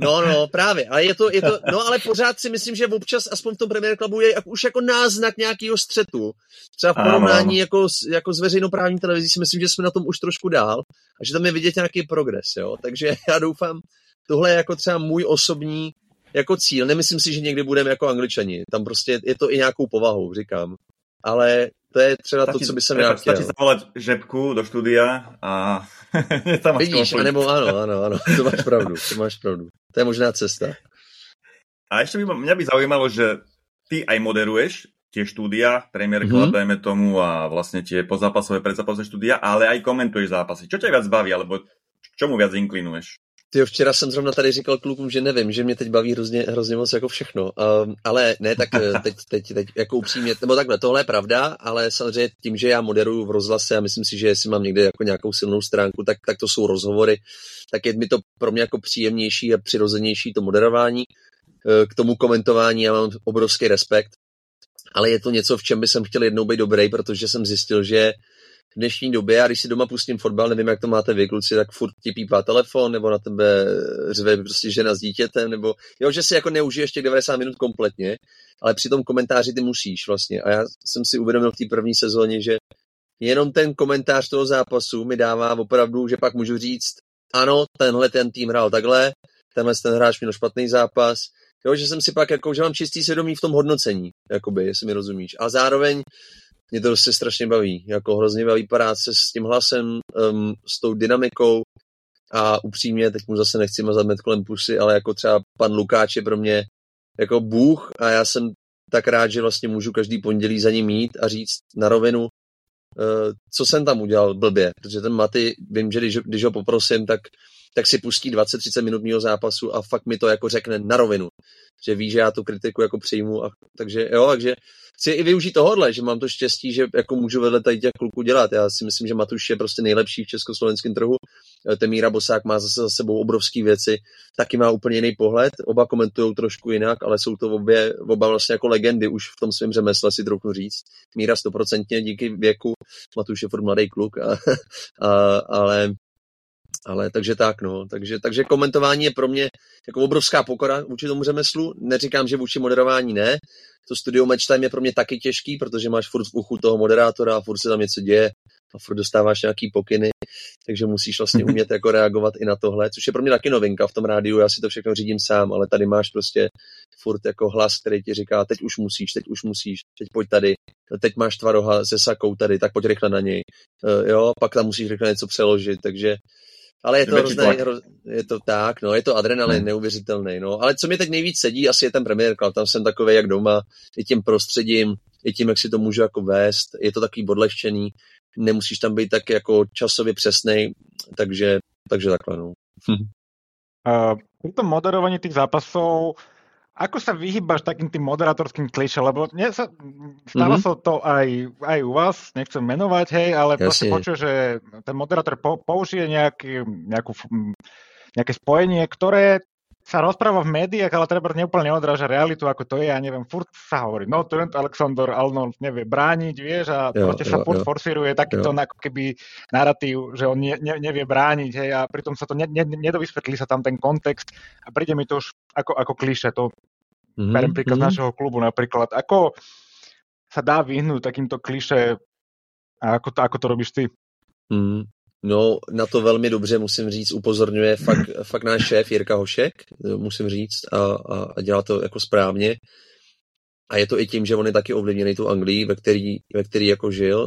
No, no, právě. Ale je to, je to, no, ale pořád si myslím, že občas, aspoň v tom Premier Clubu, je už jako náznak nějakého střetu. Třeba v porovnání jako, jako s veřejnoprávní televizí si myslím, že jsme na tom už trošku dál a že tam je vidět nějaký progres, jo. Takže já doufám, tohle je jako třeba můj osobní jako cíl. Nemyslím si, že někdy budeme jako angličani. Tam prostě je to i nějakou povahou, říkám. Ale to je třeba stačí, to, co by jsem já chtěl. Stačí zavolať Žebku do studia a tam Vidíš, anebo ano, ano, ano, to máš pravdu, to máš pravdu. To je možná cesta. A ešte by, mňa by zaujímalo, že ty aj moderuješ tie štúdia, Premier Club, mm-hmm. dajme tomu, a vlastne tie pozápasové, predzápasové štúdia, ale aj komentuješ zápasy. Čo ťa viac baví, alebo čomu viac inklinuješ? Ty včera jsem zrovna tady říkal klukům, že nevím, že mě teď baví hrozně, hrozně moc jako všechno. Um, ale ne, tak eh, teď, teď, teď jako upřímně, nebo takhle, tohle je pravda, ale samozřejmě tím, že já moderuju v rozhlase a myslím si, že jestli mám někde jako nějakou silnou stránku, tak, tak to jsou rozhovory, tak je mi to pro mě jako příjemnější a přirozenější to moderování. Eh, k tomu komentování já mám obrovský respekt, ale je to něco, v čem by jsem chtěl jednou být dobrý, protože jsem zjistil, že v dnešní době, a když si doma pustím fotbal, nevím, jak to máte vy, kluci, tak furt ti pípá telefon, nebo na tebe řve prostě žena s dítětem, nebo jo, že si jako neužiješ těch 90 minut kompletně, ale při tom komentáři ty musíš vlastně. A já jsem si uvědomil v té první sezóně, že jenom ten komentář toho zápasu mi dává opravdu, že pak můžu říct, ano, tenhle ten tým hrál takhle, tenhle ten hráč měl špatný zápas, jo, že jsem si pak jako, že mám čistý svědomí v tom hodnocení, jakoby, jestli mi rozumíš. A zároveň mě to prostě strašně baví. Jako hrozně baví práce s tím hlasem, um, s tou dynamikou a upřímně, teď mu zase nechci mazat med kolem pusy, ale jako třeba pan Lukáč je pro mě jako bůh a já jsem tak rád, že vlastně můžu každý pondělí za ním mít a říct na rovinu, uh, co jsem tam udělal blbě, protože ten Maty, vím, že když, když ho poprosím, tak, tak si pustí 20-30 minut mého zápasu a fakt mi to jako řekne na rovinu, že ví, že já tu kritiku jako přijmu, a, takže jo, takže chci i využít tohohle, že mám to štěstí, že jako můžu vedle tady těch kluků dělat. Já si myslím, že Matuš je prostě nejlepší v československém trhu. Eh, Temíra Bosák má zase za sebou obrovské věci, taky má úplně jiný pohled. Oba komentují trošku jinak, ale jsou to obě, oba vlastně jako legendy už v tom svém řemesle, si trochu říct. Míra stoprocentně díky věku, Matuš je furt mladý kluk, a, a, ale ale takže tak, no. Takže, takže komentování je pro mě jako obrovská pokora vůči tomu řemeslu. Neříkám, že vůči moderování ne. To studio match time je pro mě taky těžký, protože máš furt v uchu toho moderátora a furt se tam něco děje a furt dostáváš nějaký pokyny, takže musíš vlastně mhm. umět jako reagovat i na tohle, což je pro mě taky novinka v tom rádiu, já si to všechno řídím sám, ale tady máš prostě furt jako hlas, který ti říká, teď už musíš, teď už musíš, teď pojď tady, teď máš tvaroha se sakou tady, tak pojď rychle na něj, uh, jo, pak tam musíš rychle něco přeložit, takže ale je to hrozné, hro, je to tak, no, je to adrenalin, hmm. neuvěřitelný, no. Ale co mi teď nejvíc sedí, asi je ten Premier Club, tam jsem takový jak doma, i tím prostředím, i tím, jak si to můžu jako vést, je to takový bodlehčený, nemusíš tam být tak jako časově přesný, takže, takže takhle, no. Uh, pri tom moderovaní tých zápasov Ako sa vyhýbaš takým tým moderátorským kliše, lebo mne sa, stáva mm-hmm. sa to aj, aj u vás, nechcem menovať, hej, ale Jasne. proste počujem, že ten moderátor po, použije nejaký, nejakú, nejaké spojenie, ktoré sa rozpráva v médiách, ale treba neúplne neodráža realitu, ako to je, ja neviem, furt sa hovorí, no Trent Alexander Arnold nevie brániť, vieš, a jo, proste sa furt jo. forsíruje takýto jo. ako keby narratív, že on ne, ne, nevie brániť, hej, a pritom sa to ne, ne, nedovysvetlí sa tam ten kontext a príde mi to už ako, ako kliše, to mm-hmm. berem príklad mm-hmm. našeho klubu napríklad. Ako sa dá vyhnúť takýmto kliše a ako to, ako to robíš ty? Mm. No, na to velmi dobře, musím říct, upozorňuje fakt, fakt náš šéf Jirka Hošek, musím říct, a, a, a dělá to jako správně. A je to i tím, že on je taky ovlivněný tu Anglii, ve který, ve který jako žil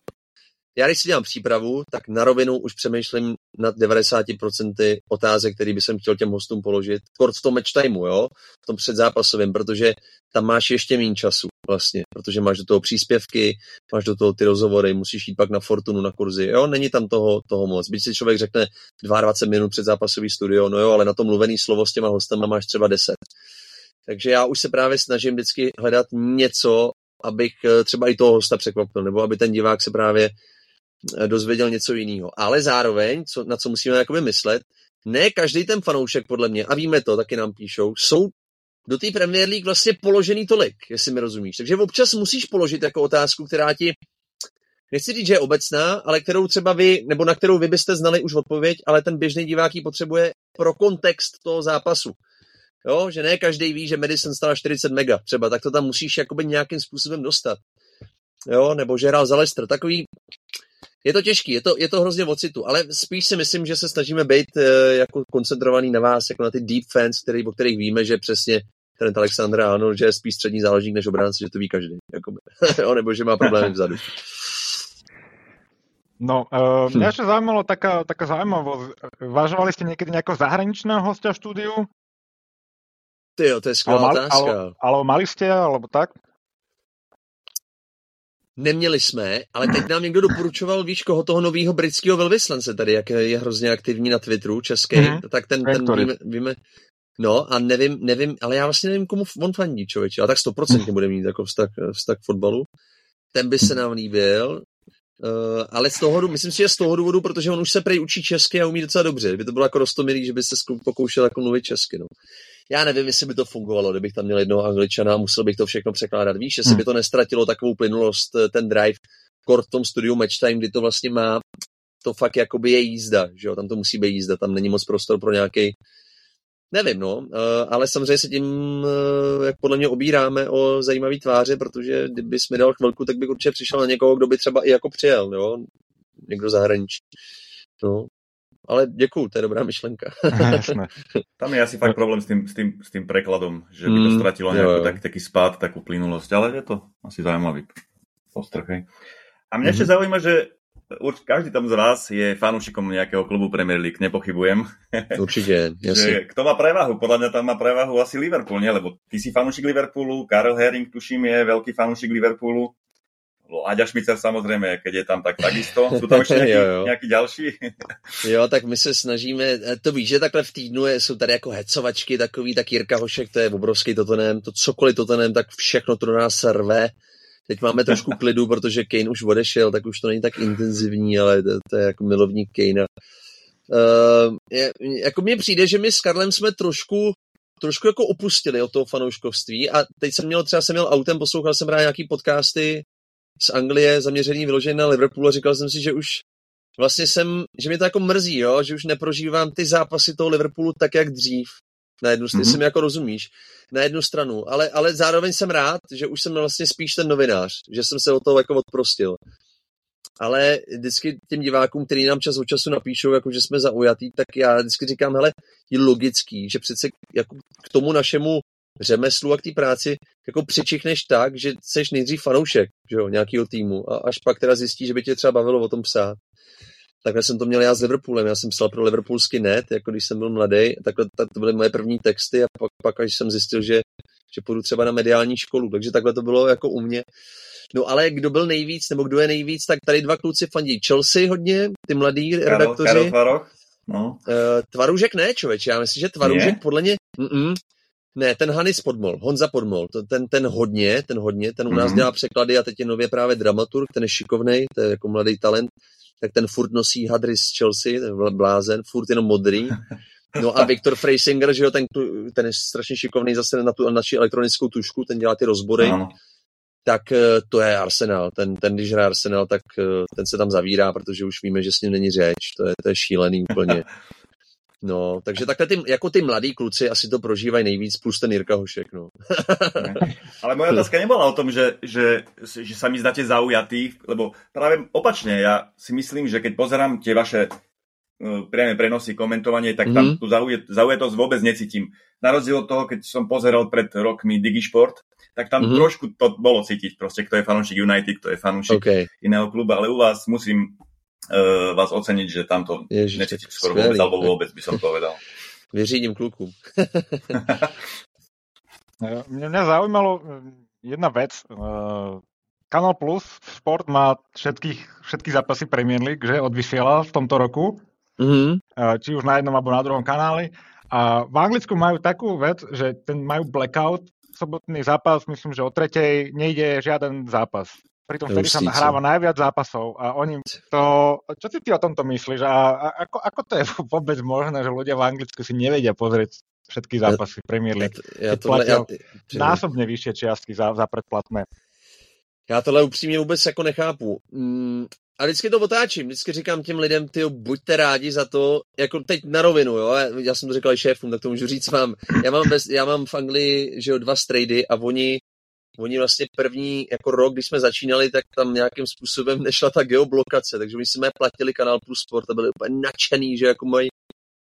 já když si dělám přípravu, tak na rovinu už přemýšlím nad 90% otázek, který by jsem chtěl těm hostům položit. Kort v tom match timeu, jo, v tom předzápasovém, protože tam máš ještě méně času vlastně, protože máš do toho příspěvky, máš do toho ty rozhovory, musíš jít pak na Fortunu, na kurzy, jo, není tam toho, toho moc. Byť si člověk řekne 22 minut před zápasový studio, no jo, ale na to mluvený slovo s těma hostama máš třeba 10. Takže já už se právě snažím vždycky hledat něco, abych eh, třeba i toho hosta překvapil, nebo aby ten divák se právě dozvěděl něco jiného. Ale zároveň, co, na co musíme jakoby myslet, ne každý ten fanoušek, podle mě, a víme to, taky nám píšou, jsou do té Premier League vlastně položený tolik, jestli mi rozumíš. Takže občas musíš položit jako otázku, která ti, nechci říct, že je obecná, ale kterou třeba vy, nebo na kterou vy byste znali už odpověď, ale ten běžný divák ji potřebuje pro kontext toho zápasu. Jo, že ne každý ví, že Madison stala 40 mega třeba, tak to tam musíš jakoby nějakým způsobem dostat. Jo, nebo že hrál za Leicester. Takový je to těžký, je to, je to hrozně ocitu, ale spíš si myslím, že se snažíme být uh, jako koncentrovaný na vás, jako na ty deep fans, který, o kterých víme, že přesně Trent Alexander ano, že je spíš střední záložník než obránce, že to ví každý, jakoby. jo, nebo že má problémy vzadu. No, uh, mňa ešte zaujímalo taká, taká zaujímavosť. Vážovali ste niekedy nejakého zahraničného hostia v štúdiu? Ty jo, to je skvělá ale, otázka. Ale, mali ste, alebo tak? Neměli jsme, ale teď nám někdo doporučoval, víš, koho toho nového britského velvyslance tady, jak je hrozně aktivní na Twitteru český, mm-hmm. tak ten, ten víme, víme, no a nevím, nevím, ale já vlastně nevím, komu on fandí, člověče, ale tak stoprocentně bude mít jako vztah, vztah k fotbalu. Ten by se nám líbil, Uh, ale z toho, myslím si, že z toho důvodu, protože on už se prej učí česky a umí docela dobře. Kdyby to bylo jako rostomilý, že by se pokoušel jako mluvit česky. No já nevím, jestli by to fungovalo, kdybych tam měl jednoho angličana a musel bych to všechno překládat. Víš, jestli hmm. by to nestratilo takovou plynulost, eh, ten drive, kort v tom studiu match time, kdy to vlastně má, to fakt jakoby je jízda, že jo, tam to musí být jízda, tam není moc prostor pro nějaký Nevím, no, eh, ale samozřejmě se tím, eh, jak podle mě obíráme o zajímavý tváře, protože kdyby mi dal chvilku, tak bych určitě přišel na někoho, kdo by třeba i jako přijel, jo, někdo zahraničí. No, ale děkuju, to je dobrá myšlenka. Tam je asi fakt problém s tým, s tým, s tým prekladom, že by to mm, ztratilo nejaký tak, taký spát, takú plynulosť, ale je to asi zaujímavý postrch. A mňa ešte mm-hmm. zaujíma, že urč, každý tam z vás je fanúšikom nejakého klubu Premier League, nepochybujem. Určite, jasne. kto má prevahu? Podľa mňa tam má prevahu asi Liverpool, nie? Lebo ty si fanúšik Liverpoolu, Karel Herring, tuším, je veľký fanúšik Liverpoolu. Aďa Šmicer samozřejmě, keď je tam, tak takisto. Jsou tam ještě nějaký, jo, jo. nějaký další? jo, tak my se snažíme, eh, to víš, že takhle v týdnu je, jsou tady jako hecovačky takový, tak Jirka Hošek, to je obrovský totenem, to cokoliv totenem, tak všechno to do nás rve. Teď máme trošku klidu, protože Kane už odešel, tak už to není tak intenzivní, ale to, to je jako milovník Kanea. Uh, je, jako mně přijde, že my s Karlem jsme trošku trošku jako opustili od toho fanouškovství a teď jsem měl, třeba jsem měl autem, poslouchal jsem rád nějaký podcasty z Anglie zaměřený vyložený na Liverpool a říkal jsem si, že už vlastně jsem, že mě to jako mrzí, jo, že už neprožívám ty zápasy toho Liverpoolu tak, jak dřív. Na jednu stranu, mm-hmm. si mi jako rozumíš, na jednu stranu, ale, ale zároveň jsem rád, že už jsem vlastně spíš ten novinář, že jsem se o toho jako odprostil. Ale vždycky těm divákům, který nám čas od času napíšou, jako že jsme zaujatý, tak já vždycky říkám, hele, je logický, že přece jako k tomu našemu řemeslu a k té práci jako přičichneš tak, že jsi nejdřív fanoušek že jo, nějakého týmu a až pak teda zjistíš, že by tě třeba bavilo o tom psát. Takhle jsem to měl já s Liverpoolem. Já jsem psal pro Liverpoolský net, jako když jsem byl mladý. Takhle tak to byly moje první texty a pak, pak až jsem zjistil, že, že půjdu třeba na mediální školu. Takže takhle to bylo jako u mě. No ale kdo byl nejvíc, nebo kdo je nejvíc, tak tady dva kluci fandí Chelsea hodně, ty mladí Karol, redaktoři. Karol Tvaroch? No. Uh, tvaružek ne, člověč. Já myslím, že Tvaružek podle mě... Mm-mm, ne, ten Hanis Podmol, Honza Podmol, to, ten, ten hodně, ten hodně, ten u nás mm-hmm. dělá překlady a teď je nově právě dramaturg, ten je šikovnej, to je jako mladý talent, tak ten furt nosí hadry z Chelsea, ten blázen, furt jenom modrý. No a Viktor Freisinger, že jo, ten, ten je strašně šikovný zase na tu naši elektronickou tušku, ten dělá ty rozbory. Ano. Tak eh, to je Arsenal. Ten, ten, když hraje Arsenal, tak eh, ten se tam zavírá, protože už víme, že s ním není řeč. To je, to je šílený úplně. No, takže takhle ty, jako ty mladí kluci asi to prožívají nejvíc, plus ten Jirka Hošek, no. Ale moja otázka nebola o tom, že, že, že sa mi zdáte zaujatý, lebo práve opačne, ja si myslím, že keď pozerám tie vaše uh, priame prenosy, komentovanie, tak tam mm. tu zaujatosť vôbec necítim. Na rozdiel od toho, keď som pozeral pred rokmi Digisport, tak tam mm. trošku to bolo cítiť, proste, kto je fanúšik United, kto je fanúšik okay. iného klubu, ale u vás musím uh, vás oceniť, že tamto necítim skoro vôbec, alebo vôbec by som povedal. Vyřídím klukům. Mňa, mňa zaujímalo eh, jedna vec. Eh, Kanal Plus Sport má všetkých, všetky zápasy Premier League, že odvysielal v tomto roku. Mm-hmm. Či už na jednom alebo na druhom kanáli. A v Anglicku majú takú vec, že ten majú blackout, sobotný zápas, myslím, že o tretej nejde žiaden zápas. Pritom vtedy sa nahráva najviac zápasov a oni to... Čo si ty o tomto myslíš? A, a ako, ako to je vôbec možné, že ľudia v Anglicku si nevedia pozrieť všetky zápasy Premier League? Ja, ja tohle, ja, násobně vyšší čiastky za, za predplatné. Já tohle upřímně vůbec jako nechápu. Mm, a vždycky to otáčím, vždycky říkám těm lidem, ty buďte rádi za to, jako teď na rovinu, jo, já jsem to říkal i šéfům, tak to můžu říct vám. Já mám, bez, já mám v Anglii, že jo, dva strejdy a oni oni vlastně první jako rok, když jsme začínali, tak tam nějakým způsobem nešla ta geoblokace, takže si mé platili Kanál Plus Sport a byli úplně nadšený, že jako mají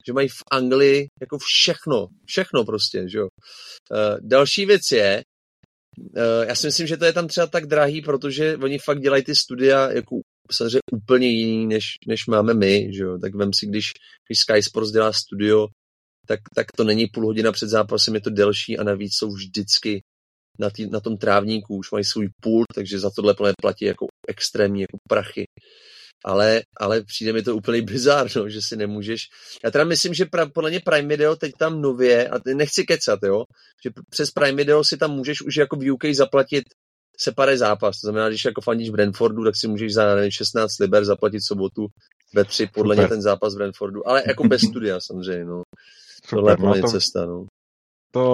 že mají v Anglii jako všechno, všechno prostě, že jo. Uh, další věc je, uh, já si myslím, že to je tam třeba tak drahý, protože oni fakt dělají ty studia jako samozřejmě úplně jiný, než, než máme my, že jo. Tak vem si, když, když Sky Sports dělá studio, tak, tak to není půl hodina před zápasem, je to delší a navíc jsou vždycky na, tý, na tom trávníku, už mají svůj pult, takže za tohle plné platí jako extrémní jako prachy. Ale, ale přijde mi to úplně bizárno, že si nemůžeš. Já teda myslím, že pra, podle mě Prime Video teď tam nově, a nechci kecat, jo, že přes Prime Video si tam můžeš už jako v UK zaplatit separé zápas. To znamená, když jako fandíš Brentfordu, tak si můžeš za 16 liber zaplatit sobotu ve tři, podle Super. mě ten zápas Brentfordu. Ale jako bez studia samozřejmě, no. Super, Tohle je no to, cesta, no. To,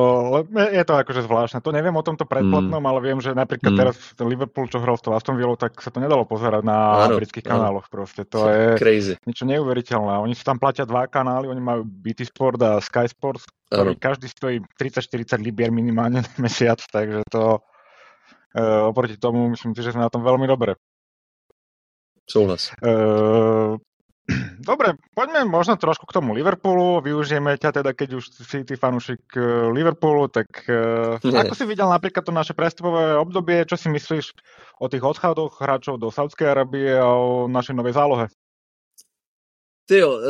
je to akože zvláštne. To neviem o tomto predplatnom, mm. ale viem, že napríklad mm. teraz ten Liverpool, čo hral s tou Aston Villou, tak sa to nedalo pozerať na áno, britských áno. kanáloch proste. To je Crazy. niečo neuveriteľné. Oni si tam platia dva kanály, oni majú BT Sport a Sky Sports, ktorý áno. každý stojí 30-40 libier minimálne na mesiac, takže to e, oproti tomu myslím si, že sme na tom veľmi dobre. Souhlas. E, dobre, poďme možno trošku k tomu Liverpoolu. Využijeme ťa teda, keď už si ty fanúšik eh, Liverpoolu, tak uh, ako si videl napríklad to naše prestupové obdobie? Čo si myslíš o tých odchodoch hráčov do Saudské Arabie a o našej novej zálohe? Ty jo, uh,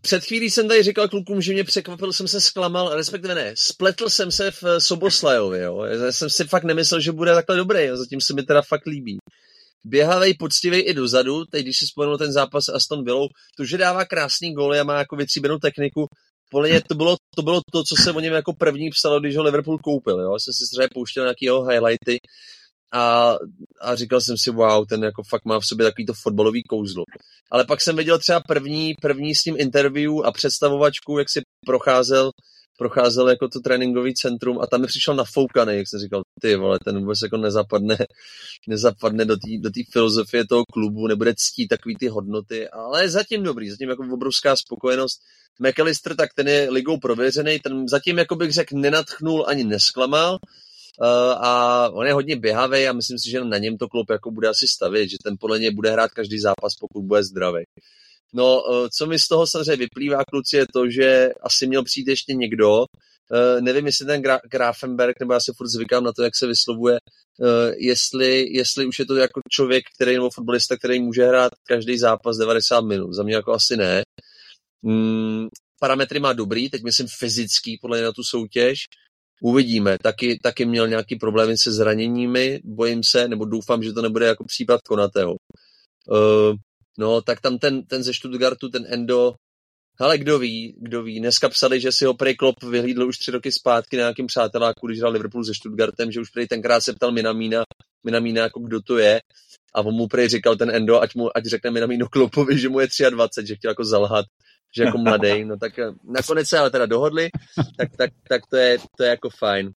před chvílí jsem tady říkal klukům, že mě překvapil, jsem se zklamal, respektive ne, spletl jsem se v Soboslajovi, jo. Já jsem si fakt nemyslel, že bude takhle dobrý, jo. zatím se mi teda fakt líbí běhavej, poctivý i dozadu, teď když si vzpomenu ten zápas Aston Villou, to, že dává krásný góly a má jako vytříbenou techniku, podle mě to bylo, to bylo to, co se o něm jako první psalo, když ho Liverpool koupil, jo, jsem si třeba pouštěl nějaký jeho highlighty a, a říkal jsem si, wow, ten jako fakt má v sobě takový to fotbalový kouzlo. Ale pak jsem viděl třeba první, první s ním interview a představovačku, jak si procházel procházel jako to tréninkový centrum a tam mi přišel nafoukaný, jak jsem říkal, ty vole, ten vůbec jako nezapadne, nezapadne do té do filozofie toho klubu, nebude ctít takový ty hodnoty, ale zatím dobrý, zatím jako obrovská spokojenost. McAllister, tak ten je ligou prověřený, ten zatím, jako bych řekl, nenatchnul ani nesklamal, Uh, a on je hodně běhavý a myslím si, že na něm to klub jako bude asi stavět, že ten podle něj bude hrát každý zápas, pokud bude zdravý. No, eh, co mi z toho samozřejmě vyplývá, kluci, je to, že asi měl přijít ještě někdo, Uh, nevím, jestli ten Gra- Grafenberg, nebo já se furt zvykám na to, jak se vyslovuje, uh, jestli, jestli už je to jako člověk, který, nebo fotbalista, který může hrát každý zápas 90 minut. Za mě jako asi ne. Mm, parametry má dobrý, teď myslím fyzický, podle mě na tu soutěž. Uvidíme. Taky, taky měl nějaký problémy se zraněními, bojím se, nebo doufám, že to nebude jako případ Konatého. No, tak tam ten, ten ze Stuttgartu, ten Endo, ale kdo ví, kdo ví. Dneska psali, že si ho prej Klopp vyhlídl už tři roky zpátky na nějakým přáteláku, když hrál Liverpool se Stuttgartem, že už prej tenkrát se ptal Minamína, Minamína jako kdo to je. A on mu prej říkal ten Endo, ať, mu, ať řekne Minamíno Kloppovi, že mu je 23, že chtěl jako zalhat, že jako mladý. No tak eh, nakonec se ale teda dohodli, tak, tak, tak to, je, to je jako fajn.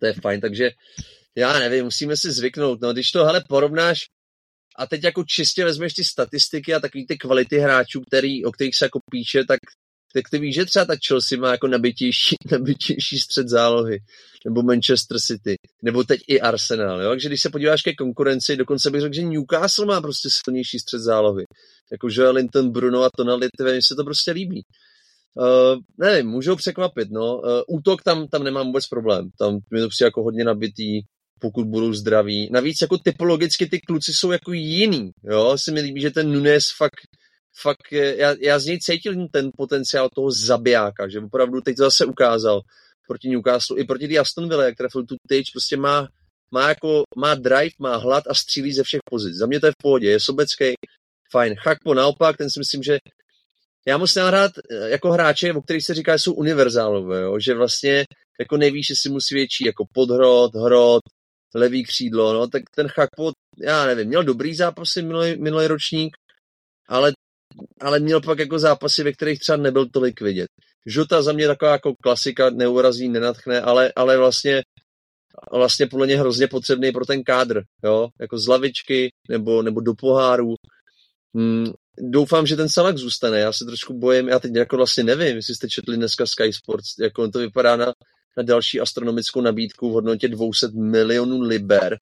To je fajn, takže já nevím, musíme si zvyknout. No, když to hele porovnáš, a teď jako čistě vezmeš ty statistiky a takový ty kvality hráčů, který, o kterých se jako píše, tak, tak ty víš, že třeba ta Chelsea má jako nabitější, nabitější střed zálohy, nebo Manchester City, nebo teď i Arsenal, jo? Takže když se podíváš ke konkurenci, dokonce bych řekl, že Newcastle má prostě silnější střed zálohy. Jako Joelinton, Bruno a Tonali, mi se to prostě líbí. Uh, nevím, můžou překvapit, no. Uh, útok tam, tam nemám vůbec problém. Tam mi to přijde jako hodně nabitý pokud budou zdraví. Navíc jako typologicky ty kluci jsou jako jiný, jo, si mi líbí, že ten Nunes fakt, fakt já, já z něj cítil ten potenciál toho zabijáka, že opravdu teď to zase ukázal proti Newcastle, i proti Aston Villa, jak trefil tu tyč, prostě má, má jako, má drive, má hlad a střílí ze všech pozic. Za mě to je v pohodě, je sobecký, fajn. Chakpo naopak, ten si myslím, že já musím hrát eh, jako hráče, o kterých se říká, že jsou univerzálové, jo? že vlastně jako nevíš, jestli musí větší jako podhrot, hrot, levý křídlo, no, tak ten Chakpo, já nevím, měl dobrý zápasy minulý, minulý ročník, ale, ale měl pak jako zápasy, ve kterých třeba nebyl tolik vidět. Žota za mě taková jako klasika, neurazí, nenatchne, ale, ale vlastně vlastně podle mě hrozně potřebný pro ten kádr, jo, jako z lavičky nebo, nebo do poháru. Hmm, doufám, že ten Salak zůstane, já se trošku bojím, já teď jako vlastně nevím, jestli jste četli dneska Sky Sports, jako to vypadá na, na další astronomickou nabídku v hodnotě 200 milionů liber.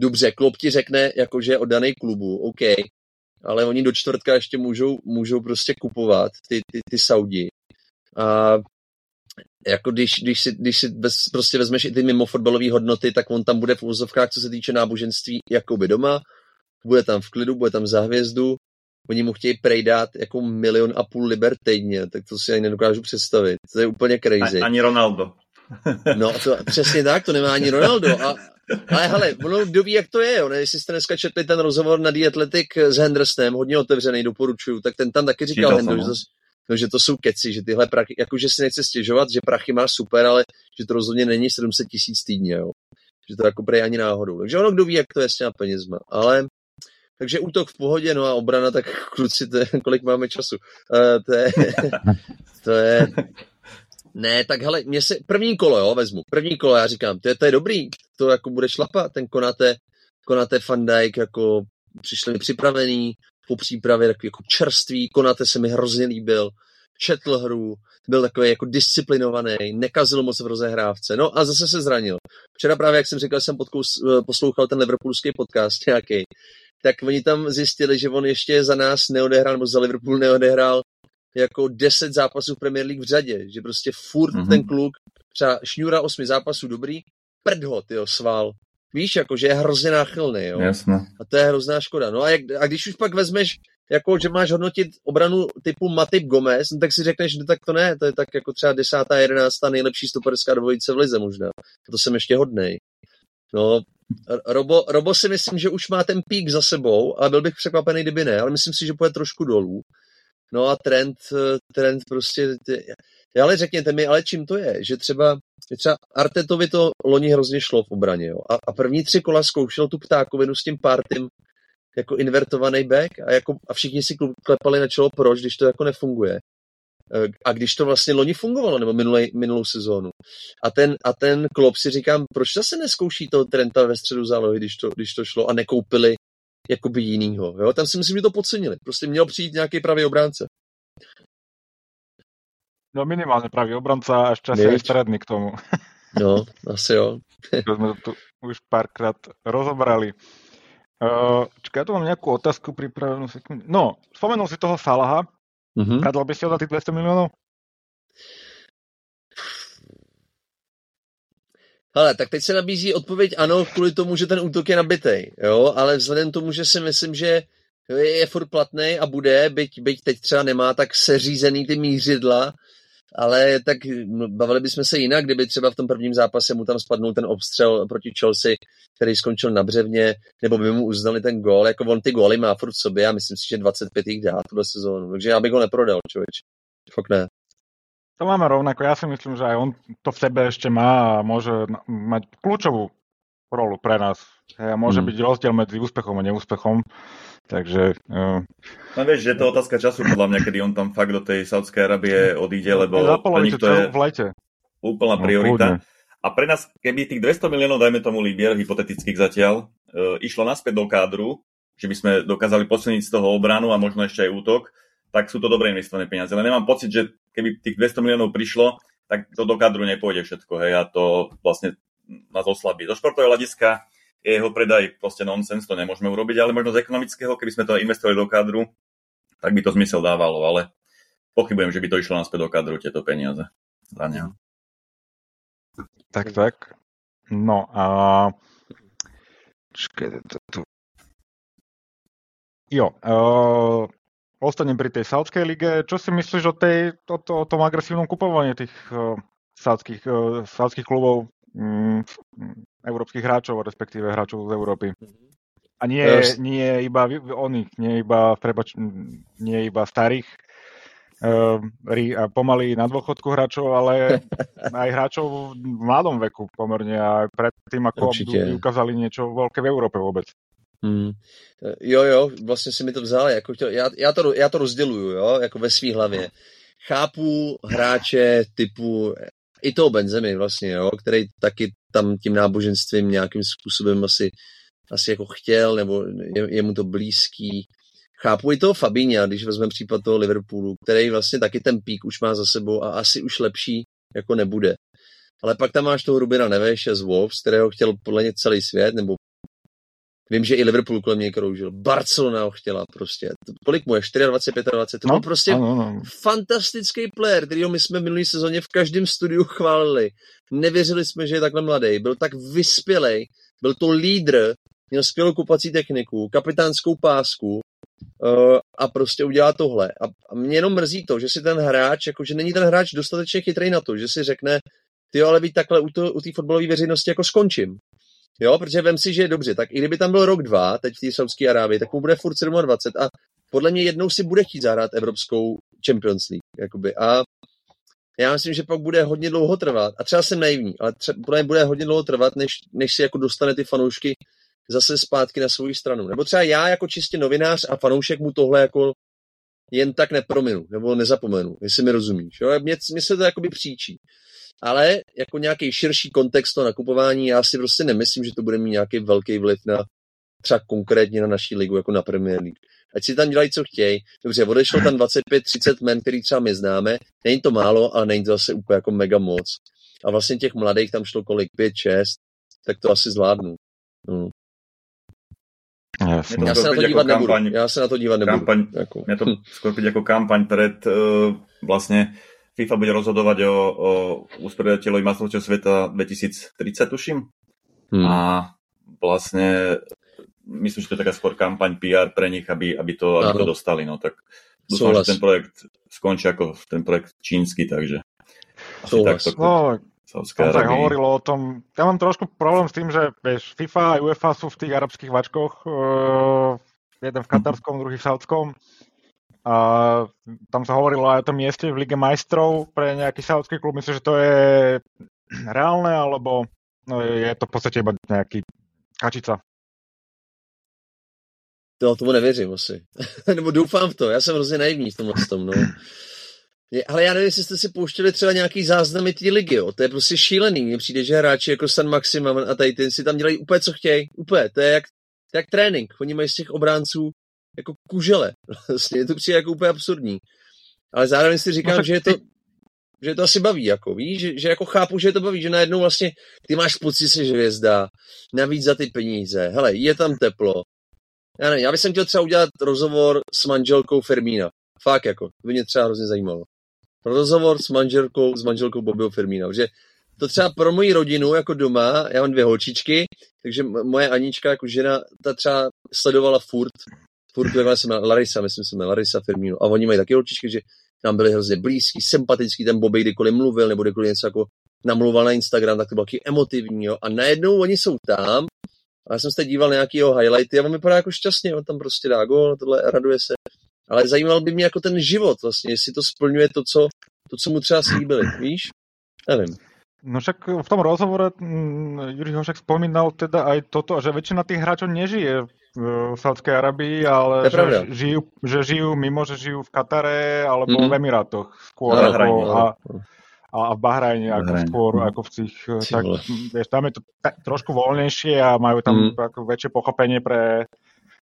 Dobře, klub ti řekne, jakože o daný klubu, OK, ale oni do čtvrtka ještě můžou, můžou prostě kupovat ty, ty, ty Saudi. A jako když, když si, když si bez, prostě vezmeš i ty mimo fotbalové hodnoty, tak on tam bude v úzovkách, co se týče náboženství, jakoby doma, bude tam v klidu, bude tam za hvězdu, oni mu chtějí prejdát jako milion a půl liber týdně, tak to si ani nedokážu představit. To je úplně crazy. Ani Ronaldo. No, to, přesně tak, to nemá ani Ronaldo. A, ale hele, ono kdo ví, jak to je. Ne? Jestli jste dneska četli ten rozhovor na The Athletic s Henderstem, hodně otevřený, doporučuju, tak ten tam taky říkal Hendro, že to, no, že to jsou keci, že tyhle prachy, jakože si nechce stěžovat, že prachy má super, ale že to rozhodně není 700 tisíc týdně, jo. Že to jako prej ani náhodou. Takže ono kdo ví, jak to je s těma penězma. Ale takže útok v pohodě, no a obrana, tak kluci, to je, kolik máme času. Uh, to, je, to je, ne, tak hele, mě se, první kolo, jo, vezmu, první kolo, já říkám, to je, to je dobrý, to jako bude šlapat, ten Konate, Konate Van Dijk, jako přišli připravený, po přípravě takový jako čerstvý, Konate se mi hrozně líbil, četl hru, byl takový jako disciplinovaný, nekazil moc v rozehrávce, no a zase se zranil. Včera právě, jak jsem říkal, jsem podkous, poslouchal ten liverpoolský podcast nějaký, tak oni tam zjistili, že on ještě za nás neodehrál, nebo za Liverpool neodehrál jako 10 zápasů v Premier League v řadě, že prostě furt mm-hmm. ten kluk, třeba šňůra 8 zápasů dobrý, prd ho, tyjo, sval. Víš, jako, že je hrozně náchylný, jo. Jasne. A to je hrozná škoda. No a, jak, a když už pak vezmeš, jako, že máš hodnotit obranu typu Matip Gomez, no, tak si řekneš, že no tak to ne, to je tak jako třeba desátá, jedenáctá nejlepší stoperská dvojice v lize možná. To jsem ještě hodnej. No, Robo, Robo si myslím, že už má ten pík za sebou, ale byl bych překvapený, kdyby ne, ale myslím si, že půjde trošku dolů. No a trend, trend prostě, ale řekněte mi, ale čím to je, že třeba, třeba Artetovi to loni hrozně šlo v obraně, jo? A, a první tři kola zkoušel tu ptákovinu s tím partym jako invertovaný back a, jako, a všichni si klepali na čelo proč, když to jako nefunguje. A když to vlastně loni fungovalo, nebo minulej, minulou sezónu. A ten, a ten klub si říkám, proč zase neskouší toho Trenta ve středu zálohy, když to, když to šlo a nekoupili jakoby jinýho. Jo? Tam si myslím, že to podcenili. Prostě měl přijít nějaký pravý obránce. No minimálně pravý obranca a ještě asi středný k tomu. no, asi jo. to jsme tu už párkrát rozobrali. Uh, čekaj, ja tu mám nejakú otázku pripravenú. No, spomenul si toho Salaha. Mm-hmm. Radil by si ho za tých 200 miliónov? Hele, tak teď se nabízí odpověď ano, kvůli tomu, že ten útok je nabitej, jo, ale vzhledem tomu, že si myslím, že je, je furt platný a bude, byť, byť teď třeba nemá tak seřízený ty mířidla, ale tak bavili bychom se jinak, kdyby třeba v tom prvním zápase mu tam spadnul ten obstřel proti Chelsea, který skončil na břevně, nebo by mu uznali ten gól, jako on ty góly má furt v sobě a myslím si, že 25 jich dá tuhle sezónu, takže já bych ho neprodal, člověč. Fakt ne. To máme rovnako. Ja si myslím, že aj on to v sebe ešte má a môže mať kľúčovú rolu pre nás. A môže hmm. byť rozdiel medzi úspechom a neúspechom. Takže... Uh... No vieš, že je to otázka času podľa mňa, kedy on tam fakt do tej Saudskej Arabie odíde, lebo pre nich to je v lete. úplná no, priorita. No, a pre nás, keby tých 200 miliónov, dajme tomu Libier, hypotetických zatiaľ, uh, išlo naspäť do kádru, že by sme dokázali posilniť z toho obranu a možno ešte aj útok, tak sú to dobre investované peniaze. Ale nemám pocit, že keby tých 200 miliónov prišlo, tak to do kadru nepôjde všetko. Hej, a to vlastne nás oslabí. Zo športového hľadiska je jeho predaj proste nonsens, to nemôžeme urobiť, ale možno z ekonomického, keby sme to investovali do kadru, tak by to zmysel dávalo, ale pochybujem, že by to išlo naspäť do kadru, tieto peniaze za neho. Tak, tak. No a... To. Jo, uh, ostanem pri tej Saudskej lige. Čo si myslíš o, tej, o, to, o tom agresívnom kupovaní tých uh, saudských, uh, saudských klubov, um, európskych hráčov, respektíve hráčov z Európy? A nie, nie iba oných, nie iba, prebač, nie iba starých uh, pomaly na dôchodku hráčov, ale aj hráčov v mladom veku pomerne a predtým, ako Určite. ukázali niečo veľké v Európe vôbec. Hmm. Jo, jo, vlastně si mi to vzal, jako to, já, já, to, já to rozděluju, jo, jako ve svý hlavě. Chápu hráče typu i toho Benzemy vlastně, jo, který taky tam tím náboženstvím nějakým způsobem asi, asi jako chtěl, nebo je, je mu to blízký. Chápu i toho Fabíňa, když vezmeme případ toho Liverpoolu, který vlastně taky ten pík už má za sebou a asi už lepší jako nebude. Ale pak tam máš toho Rubina Neveše z Wolves, kterého chtěl podle mě celý svět, nebo Vím, že i Liverpool kolem něj kroužil. Barcelona ho chtěla prostě. Kolik mu je? 24, 25? To no, byl prostě ano, ano. fantastický player, kterýho my jsme v minulý sezóně v každém studiu chválili. Nevěřili jsme, že je takhle mladý. Byl tak vyspělej, byl to lídr, měl skvělou kupací techniku, kapitánskou pásku uh, a prostě udělá tohle. A, a mě jenom mrzí to, že si ten hráč, jako že není ten hráč dostatečně chytrý na to, že si řekne, ty ale být takhle u, to, u té fotbalové veřejnosti jako skončím. Jo, protože vem si, že je dobře, tak i kdyby tam byl rok, dva, teď v té Saudské Arábii, tak mu bude furt 27 a podle mě jednou si bude chtít zahrát Evropskou Champions League. Jakoby. A já myslím, že pak bude hodně dlouho trvat. A třeba jsem naivní, ale třeba podle mě bude hodně dlouho trvat, než, než si jako dostane ty fanoušky zase zpátky na svou stranu. Nebo třeba já jako čistě novinář a fanoušek mu tohle jako jen tak neprominu, nebo nezapomenu, jestli mi rozumíš. Jo? Mně, mně se to jakoby příčí ale jako nějaký širší kontext to nakupování, já si prostě nemyslím, že to bude mít nějaký velký vliv na třeba konkrétně na naší ligu, jako na Premier League. Ať si tam dělají, co chtějí. Dobře, odešlo tam 25-30 men, který třeba my známe. Není to málo, ale není to zase úplně jako mega moc. A vlastně těch mladých tam šlo kolik? 5-6, tak to asi zvládnu. No. Jasně. Já se na to dívat nebudu. Kampaň, Já se na to dívat nebudu. Kampaň, jako. Mňa to skôr byť ako kampaň pred uh, vlastne FIFA bude rozhodovať o, o usporiadateľovi majstrovstiev sveta 2030, tuším. Hmm. A vlastne myslím, že to je taká skôr kampaň PR pre nich, aby, aby, to, aby to dostali. No tak dúfam, že ten projekt skončí ako ten projekt čínsky, takže asi takto. No, Saudské tak hovorilo o tom, ja mám trošku problém s tým, že vieš, FIFA a UEFA sú v tých arabských vačkoch, uh, jeden v katarskom, druhý v saudskom. A tam sa hovorilo aj o tom mieste v Lige majstrov pre nejaký saudský klub. Myslím, že to je reálne, alebo no, je to v podstate iba nejaký kačica. No, tomu nevěřím asi. Nebo doufám v to. Já jsem hrozně naivní v tomhle tom, no. Ale já nevím, jestli jste si pouštěli třeba nějaký záznamy té ligy, jo. To je prostě šílený. Mně přijde, že hráči jako San Maximum a tady ty si tam dělají úplně, co chtějí. Úplně. To je jak, jak trénink. Oni mají z těch obránců jako kužele. Vlastně to přijde jako úplně absurdní. Ale zároveň si říkám, no, že je to, že to asi baví, jako víš, že, že jako chápu, že je to baví, že najednou vlastně ty máš pocit, že jsi hvězda, navíc za ty peníze, hele, je tam teplo. Já nevím, já bych chtěl třeba udělat rozhovor s manželkou Fermína. Fakt jako, to by mě třeba hrozně zajímalo rozhovor s manželkou, s manželkou Bobbyho Firmína, protože to třeba pro moji rodinu jako doma, já mám dvě holčičky, takže moje Anička jako žena, ta třeba sledovala furt, furt, jak jsem Larisa, myslím, jsem Larisa Firmino, a oni mají taky holčičky, že nám byli hrozně blízký, sympatický, ten Bobby kdykoliv mluvil, nebo kdykoliv něco jako namluval na Instagram, tak to bylo taky emotivní, jo. A najednou oni jsou tam, a já jsem se díval na nějakýho highlighty a on vypadá jako šťastně, on tam prostě dá gol, tohle raduje se ale zajímal by mě jako ten život vlastně, jestli to splňuje to, co, to, co mu třeba slíbili, víš? Nevím. No však v tom rozhovore mm, Juri Hošek spomínal teda aj toto, že väčšina tých hráčov nežije v Sádskej Arabii, ale že žijú, že žijú mimo, že žijú v Katare alebo mm-hmm. v Emirátoch skôr. A, ako, a, a v Bahrajne ako Bahrajn. skôr ako v tých, tak, vieš, tam je to trošku voľnejšie a majú tam mm. ako väčšie pochopenie pre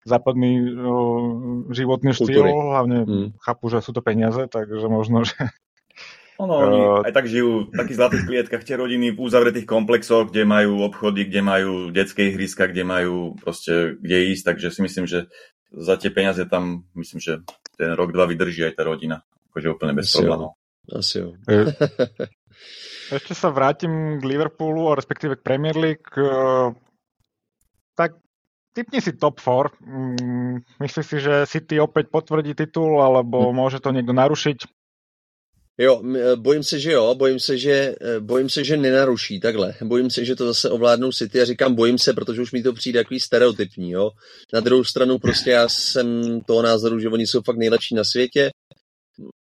západný uh, životný štýl, hlavne hmm. chápu, že sú to peniaze, takže možno, že... Ono, oni uh, aj tak žijú v takých zlatých klietkach tie rodiny v uzavretých komplexoch, kde majú obchody, kde majú detské ihriska, kde majú proste kde ísť, takže si myslím, že za tie peniaze tam, myslím, že ten rok, dva vydrží aj tá rodina. Akože úplne bez problémov. Asi jo. Ešte sa vrátim k Liverpoolu, respektíve k Premier League. Tak typni si top 4. Mm, myslíš si, že City opäť potvrdí titul, alebo hm. môže to niekto narušiť? Jo, e, bojím se, že jo, bojím se, že, e, bojím se, že nenaruší takhle. Bojím se, že to zase ovládnou City a říkám bojím se, protože už mi to přijde takový stereotypní, jo. Na druhou stranu prostě já jsem toho názoru, že oni jsou fakt nejlepší na světě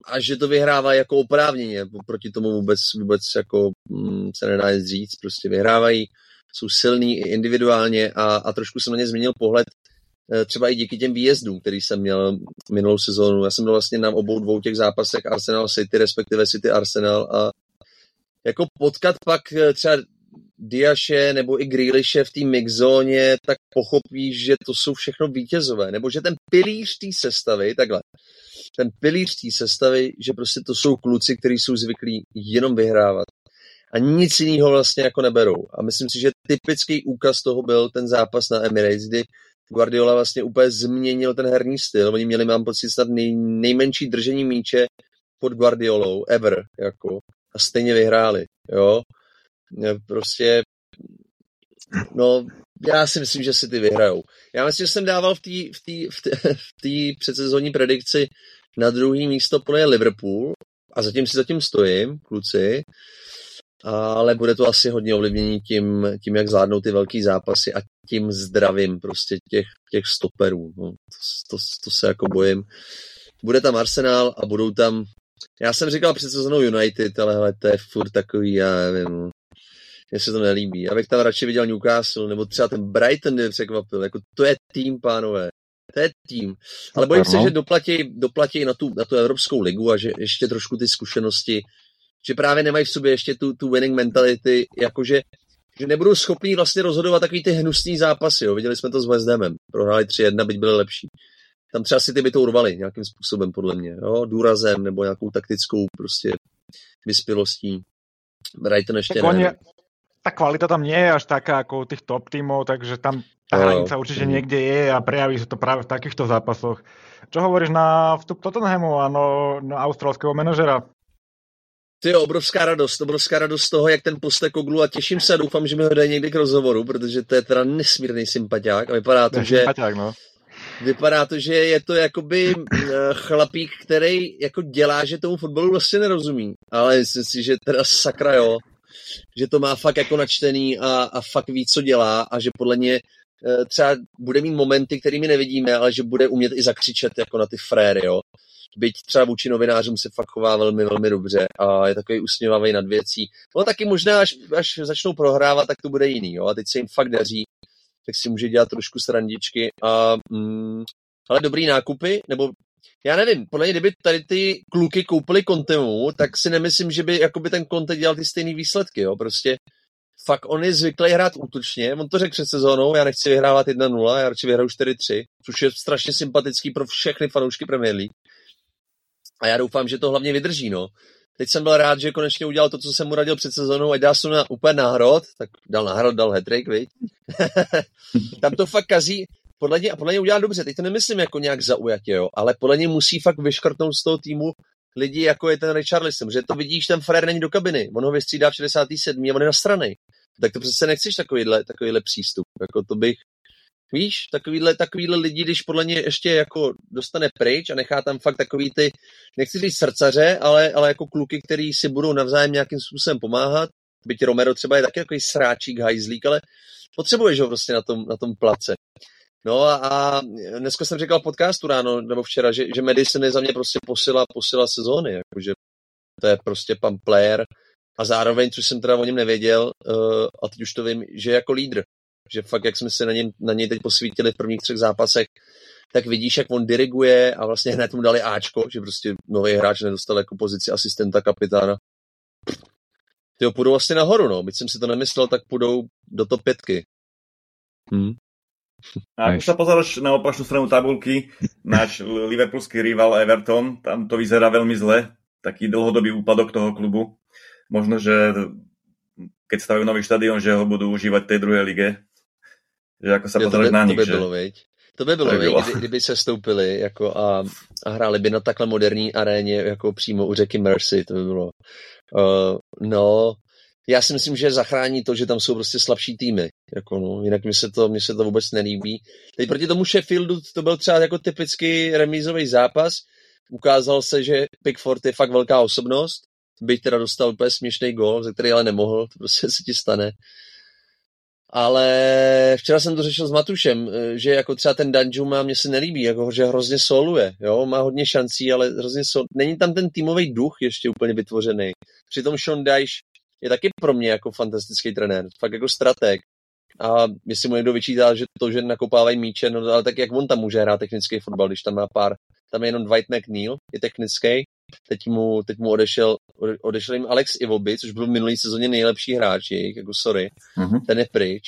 a že to vyhrává jako oprávněně, proti tomu vůbec, vůbec jako mm, se nedá nic říct, prostě vyhrávají jsou silný i individuálně a, a trošku jsem na ně změnil pohled eh, třeba i díky těm výjezdům, který jsem měl minulou sezónu. Já jsem byl vlastně na obou dvou těch zápasech Arsenal City, respektive City Arsenal a jako potkat pak eh, třeba Diaše nebo i Grealishe v té mixzóně, tak pochopíš, že to jsou všechno vítězové, nebo že ten pilíř té sestavy, takhle, ten pilíř té sestavy, že prostě to jsou kluci, kteří jsou zvyklí jenom vyhrávat a nic jiného vlastně jako neberou. A myslím si, že typický úkaz toho byl ten zápas na Emirates, kdy Guardiola vlastně úplně změnil ten herní styl. Oni měli, mám pocit, snad nej, nejmenší držení míče pod Guardiolou ever, jako, a stejně vyhráli, jo. Prostě, no, já si myslím, že si ty vyhrajou. Já myslím, že jsem dával v té v v předsezónní predikci na druhý místo podle Liverpool a zatím si zatím stojím, kluci ale bude to asi hodně ovlivnění tím, tím jak zvládnou ty velký zápasy a tím zdravím prostě těch, těch stoperů. No, to, to, to se jako bojím. Bude tam Arsenal a budou tam já jsem říkal před sezónou United, ale hele, to je furt takový, já nevím, no. mně se to nelíbí. Já bych tam radši viděl Newcastle, nebo třeba ten Brighton mě překvapil. Jako, to je tým, pánové. To je tým. Ale bojím se, že doplatí, doplatí na tu, na tu Evropskou ligu a že ještě trošku ty zkušenosti že právě nemají v sobě ještě tu, tu winning mentality, jakože že nebudou schopní vlastně rozhodovat takový ty hnusný zápasy. Jo. Viděli jsme to s West Hamem. Prohráli 3-1, byť byli lepší. Tam třeba si ty by to urvali nějakým způsobem, podle mě. Jo. Důrazem nebo nějakou taktickou prostě vyspělostí. Brighton ještě tak ne. Ta kvalita tam nie je až taká ako u tých top tímov, takže tam tá hranica určite niekde je a prejaví sa to práve v takýchto zápasoch. Čo hovoríš na vstup Tottenhamu a no, no australského manažera? To je obrovská radost, obrovská radost toho, jak ten Koglu a těším se a doufám, že mi ho dají někdy k rozhovoru, protože to je teda nesmírný sympatiák a vypadá to, že... Sympatiák, no. Vypadá to, že je to jakoby eh, chlapík, který jako dělá, že tomu fotbalu vlastně nerozumí. Ale myslím si, že teda sakra jo, že to má fakt jako načtený a, a fakt ví, co dělá a že podle mě eh, třeba bude mít momenty, kterými nevidíme, ale že bude umět i zakřičet jako na ty fréry, jo. Byť třeba vůči novinářům se fakt chová velmi, velmi dobře a je takový usměvavý nad věcí. No taky možná, až, až začnou prohrávat, tak to bude jiný, jo. A teď se jim fakt daří, tak si může dělat trošku srandičky a mm, ale dobrý nákupy, nebo já nevím, podle mě, kdyby tady ty kluky koupili Kontemu, tak si nemyslím, že by jakoby ten Conte dělal ty stejné výsledky, jo, prostě fakt on je zvyklý hrát útočně, on to řekl před sezónou, já nechci vyhrávat 1-0, já radši vyhraju 4-3, což je strašně sympatický pro všechny fanoušky Premier League. A já doufám, že to hlavně vydrží, no. Teď jsem byl rád, že konečně udělal to, co jsem mu radil před sezónou, ať dá na úplně náhrod, tak dal náhrod, dal hetrick, viď? Tam to fakt kazí, podle něj, a podle něj udělá dobře, teď to nemyslím jako nějak zaujatě, jo, ale podle něj musí fakt vyškrtnout z toho týmu lidi, jako je ten Richarlison, že to vidíš, ten Fred není do kabiny, on ho vystřídá v 67. a on je na strany. Tak to přece nechceš takovýhle, takovýhle přístup. Jako to bych, víš, takovýhle, takovýhle lidi, když podle něj ještě jako dostane pryč a nechá tam fakt takový ty, nechci říct srdcaře, ale, ale jako kluky, který si budou navzájem nějakým způsobem pomáhat, byť Romero třeba je taky takový sráčík, hajzlík, ale potřebuješ ho prostě na tom, na tom place. No a, a dneska jsem říkal podcastu ráno, nebo včera, že, že Madison je za mě prostě posila, posila sezóny, jakože to je prostě pan player. A zároveň, což jsem teda o něm nevěděl, uh, a teď už to vím, že jako lídr, že fakt, jak jsme se na, něm, na něj teď posvítili v prvních třech zápasech, tak vidíš, jak on diriguje a vlastně hned mu dali Ačko, že prostě nový hráč nedostal jako pozici asistenta kapitána. Ty půjdou asi nahoru, no. Byť jsem si to nemyslel, tak půjdou do top pětky. Hmm. A ako sa pozeráš na opačnú stranu tabulky, náš liverpoolský rival Everton, tam to vyzerá veľmi zle, taký dlhodobý úpadok toho klubu. Možno, že keď stavajú nový štadión, že ho budú užívať tej druhej lige. Že ako sa pozeráš na nich, to by že... bylo. To by bylo, to by bylo. Kdyby, kdyby se stoupili jako a, a hráli by na takhle moderní aréně jako přímo u řeky Mercy, to by bylo. Uh, no, já si myslím, že zachrání to, že tam jsou prostě slabší týmy. Jako no, jinak mi se, to, mi se to vůbec nelíbí. Teď proti tomu Sheffieldu to byl třeba jako typický remízový zápas. Ukázal se, že Pickford je fakt velká osobnost. Byť teda dostal úplně směšný gol, ze který ale nemohl, to prostě se ti stane. Ale včera jsem to řešil s Matušem, že jako třeba ten Danjuma mě se nelíbí, jako že hrozně soluje, jo, má hodně šancí, ale hrozně sol... není tam ten týmový duch ještě úplně vytvořený. Přitom Sean Dyche je taky pro mě jako fantastický trenér, fakt jako strateg. A jestli mu někdo vyčítá, že to, že nakopávají míče, no ale tak jak on tam může hrát technický fotbal, když tam má pár, tam je jenom Dwight McNeil, je technický, teď mu, teď mu odešel, odešel jim Alex Ivoby, což byl v minulý sezóně nejlepší hráč jejich, jako sorry, mm-hmm. ten je pryč.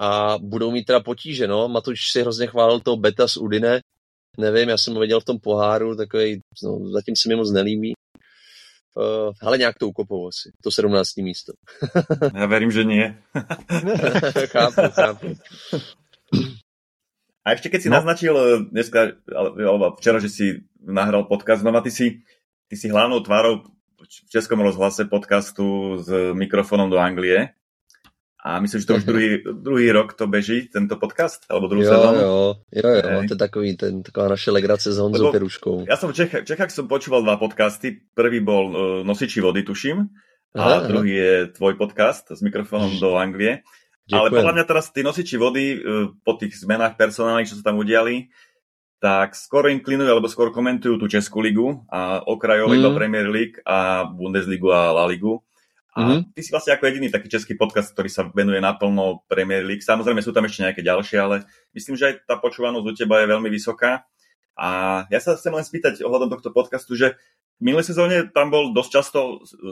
A budou mít teda potíže, no. Matuš si hrozně chválil toho Beta z Udine, nevím, já jsem ho viděl v tom poháru, takový, no, zatím se mi moc nelíbí. Uh, ale nějak to ukopou asi. To 17. místo. Já verím, že nie. chápu, chápu. A ešte keď si no. naznačil eh, dneska, alebo včera, že si nahral podcast, no a ty si, ty si hlavnou tvárou v Českom rozhlase podcastu s mikrofónom do Anglie. A myslím, že to už druhý, druhý rok to beží, tento podcast, alebo druhú jo, sezónu. Jo, jo, jo, Hej. to je takový, ten, taková naše legrace s Honzou Lebo Peruškou. Ja som v Čechách, Čechách som počúval dva podcasty. Prvý bol uh, Nosiči vody, tuším. A aha, druhý je tvoj podcast s mikrofónom do Anglie. Ďakujem. Ale podľa mňa teraz tí nosiči vody uh, po tých zmenách personálnych, čo sa tam udiali, tak skoro inklinujú, alebo skoro komentujú tú Českú ligu a okrajovú mm. Premier League a Bundesligu a La Ligu. A mm-hmm. ty si vlastne ako jediný taký český podcast, ktorý sa venuje naplno Premier League. Samozrejme sú tam ešte nejaké ďalšie, ale myslím, že aj tá počúvanosť u teba je veľmi vysoká. A ja sa chcem len spýtať ohľadom tohto podcastu, že v minulej sezóne tam bol dosť často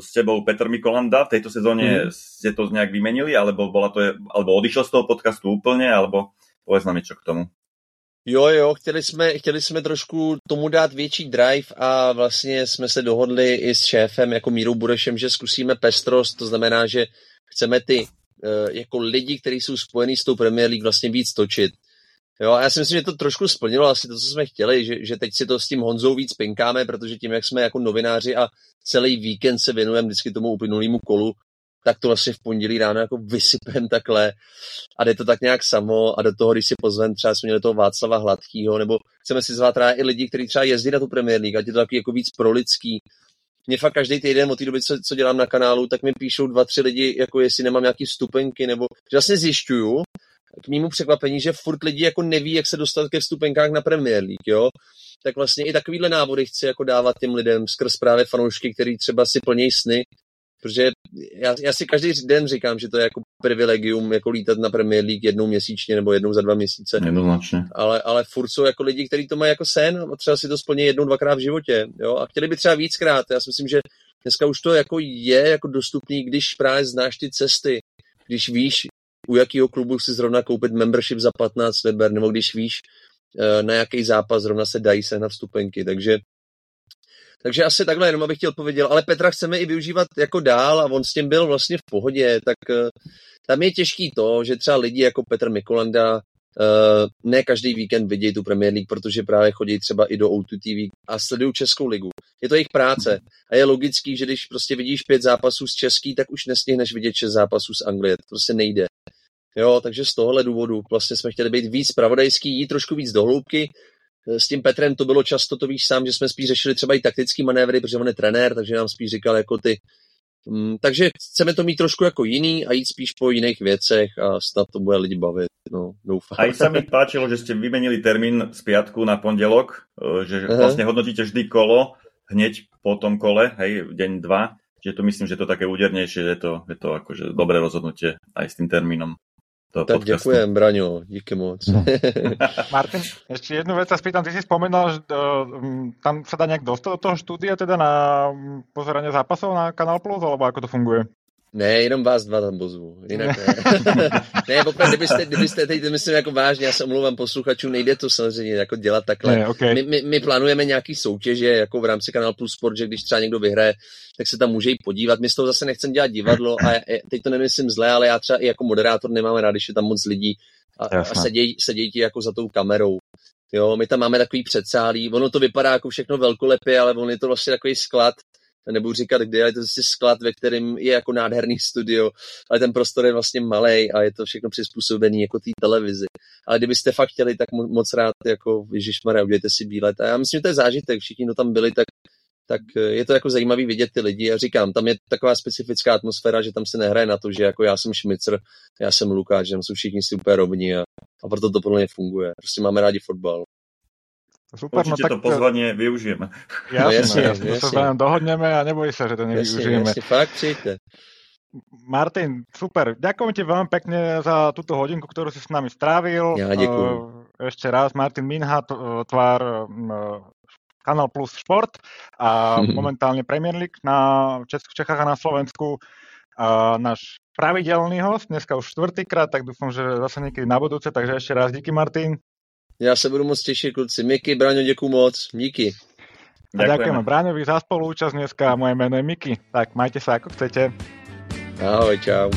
s tebou Petr Mikolanda, v tejto sezóne mm-hmm. ste to nejak vymenili, alebo, bola to, alebo odišiel z toho podcastu úplne, alebo povedz nám niečo k tomu. Jo, jo, chtěli jsme, chtěli jsme trošku tomu dát větší drive a vlastně jsme se dohodli i s šéfem jako Mírou Burešem, že zkusíme pestrost, to znamená, že chceme ty jako lidi, kteří jsou spojení s tou Premier League vlastně víc točit. Jo, a já si myslím, že to trošku splnilo asi to, co jsme chtěli, že, že teď si to s tím Honzou víc pinkáme, protože tím, jak jsme jako novináři a celý víkend se věnujeme vždycky tomu uplynulému kolu, tak to vlastně v pondělí ráno jako vysypem takhle a jde to tak nějak samo a do toho, když si pozvem, třeba jsme měli toho Václava Hladkýho, nebo chceme si zvát i lidi, kteří třeba jezdí na tu Premier League, ať je to takový jako víc pro lidský. Mě fakt každý týden od té doby, co, co, dělám na kanálu, tak mi píšou dva, tři lidi, jako jestli nemám nějaký vstupenky, nebo že vlastně zjišťuju, k mému překvapení, že furt lidi jako neví, jak se dostat ke vstupenkách na Premier League, jo. Tak vlastně i takovýhle návody chci jako dávat těm lidem skrz právě fanoušky, který třeba si plnějí sny, protože já, já, si každý den říkám, že to je jako privilegium jako lítat na Premier League jednou měsíčně nebo jednou za dva měsíce. Jednoznačně. Ale, ale furt jsou jako lidi, kteří to mají jako sen a třeba si to splní jednou, dvakrát v životě. Jo? A chtěli by třeba víckrát. Já si myslím, že dneska už to jako je jako dostupný, když právě znáš ty cesty, když víš, u jakého klubu si zrovna koupit membership za 15 liber, nebo když víš, eh, na jaký zápas zrovna se dají se na vstupenky. Takže takže asi takhle, jenom abych chtěl odpověděl. Ale Petra chceme i využívat jako dál a on s tím byl vlastně v pohodě, tak eh, tam je těžký to, že třeba lidi jako Petr Mikolanda Uh, ne každý víkend vidějí tu Premier League, protože právě chodí třeba i do O2 TV a sledují Českou ligu. Je to jejich práce a je logický, že když prostě vidíš pět zápasů z Český, tak už nestihneš vidět šest zápasů z Anglie. To prostě nejde. Jo, takže z tohohle důvodu vlastně jsme chtěli být víc pravodajský, jít trošku víc do hloubky. S tím Petrem to bylo často, to víš sám, že jsme spíš řešili třeba i taktický manévry, protože on je trenér, takže nám spíš říkal jako ty. Mm, takže chceme to mít trošku jako jiný a jít spíš po jiných věcech a snad to bude lidi bavit. No, doufám. A sa mi páčilo, že ste vymenili termín z piatku na pondelok, e, že Aha. vlastne hodnotíte vždy kolo hneď po tom kole, hej, deň dva. Čiže to myslím, že to také údernejšie, že je to, je to akože dobré rozhodnutie aj s tým termínom toho tak podcastu. ďakujem, Braňo, díky moc. No. Martin, ešte jednu vec sa spýtam, ty si spomenul, že uh, tam sa dá nejak dostať do toho štúdia, teda na pozeranie zápasov na Kanal Plus, alebo ako to funguje? Ne, jenom vás dva tam pozvu, jinak ne. ne, opravdu, kdybyste, kdybyste teď, myslím jako vážně, já se omlouvám posluchačům, nejde to samozřejmě jako dělat takhle. Ne, okay. my, my, my, plánujeme nějaký soutěže, jako v rámci Kanal Plus Sport, že když třeba někdo vyhraje, tak se tam může i podívat. My z toho zase nechcem dělat divadlo a teď to nemyslím zle, ale já třeba i jako moderátor nemám rád, když je tam moc lidí a, a sedějí, sedějí ti jako za tou kamerou. Jo, my tam máme takový předsálí, ono to vypadá jako všechno velkolepě, ale on je to vlastně takový sklad, nebudu říkat kde, ale je to prostě sklad, ve kterém je jako nádherný studio, ale ten prostor je vlastně malý a je to všechno přizpůsobený jako té televizi. Ale kdybyste fakt chtěli, tak moc rád jako Ježišmarja, udějte si bílet. A já myslím, že to je zážitek, všichni, kdo tam byli, tak tak eh, je to jako zajímavý vidět ty lidi. A říkám, tam je taková specifická atmosféra, že tam se nehraje na to, že jako já jsem Šmicr, já jsem Lukáš, že tam jsou všichni úplně rovní a, a proto to podle mě funguje. Prostě máme rádi fotbal. Super, Určite no tak... to pozvanie využijeme. Jasne, no, jasne, jasne, to sa len dohodneme a neboj sa, že to nevyužijeme. Jasne, jasne, fakt přijďte. Martin, super. Ďakujem ti veľmi pekne za túto hodinku, ktorú si s nami strávil. Ja, ďakujem. Ešte raz, Martin Minha, tvár Kanal Plus Šport a momentálne Premier League na Česku, Čechách a na Slovensku. A náš pravidelný host, dneska už čtvrtýkrát, tak dúfam, že zase niekedy na budúce, takže ešte raz díky Martin. Já se budu moc těšit, kluci. Miky, Braňo, děkuji moc. Díky. A ďakujeme Braňovi za spolúčasť dneska. Moje meno je Miky. Tak majte sa ako chcete. Ahoj, čau.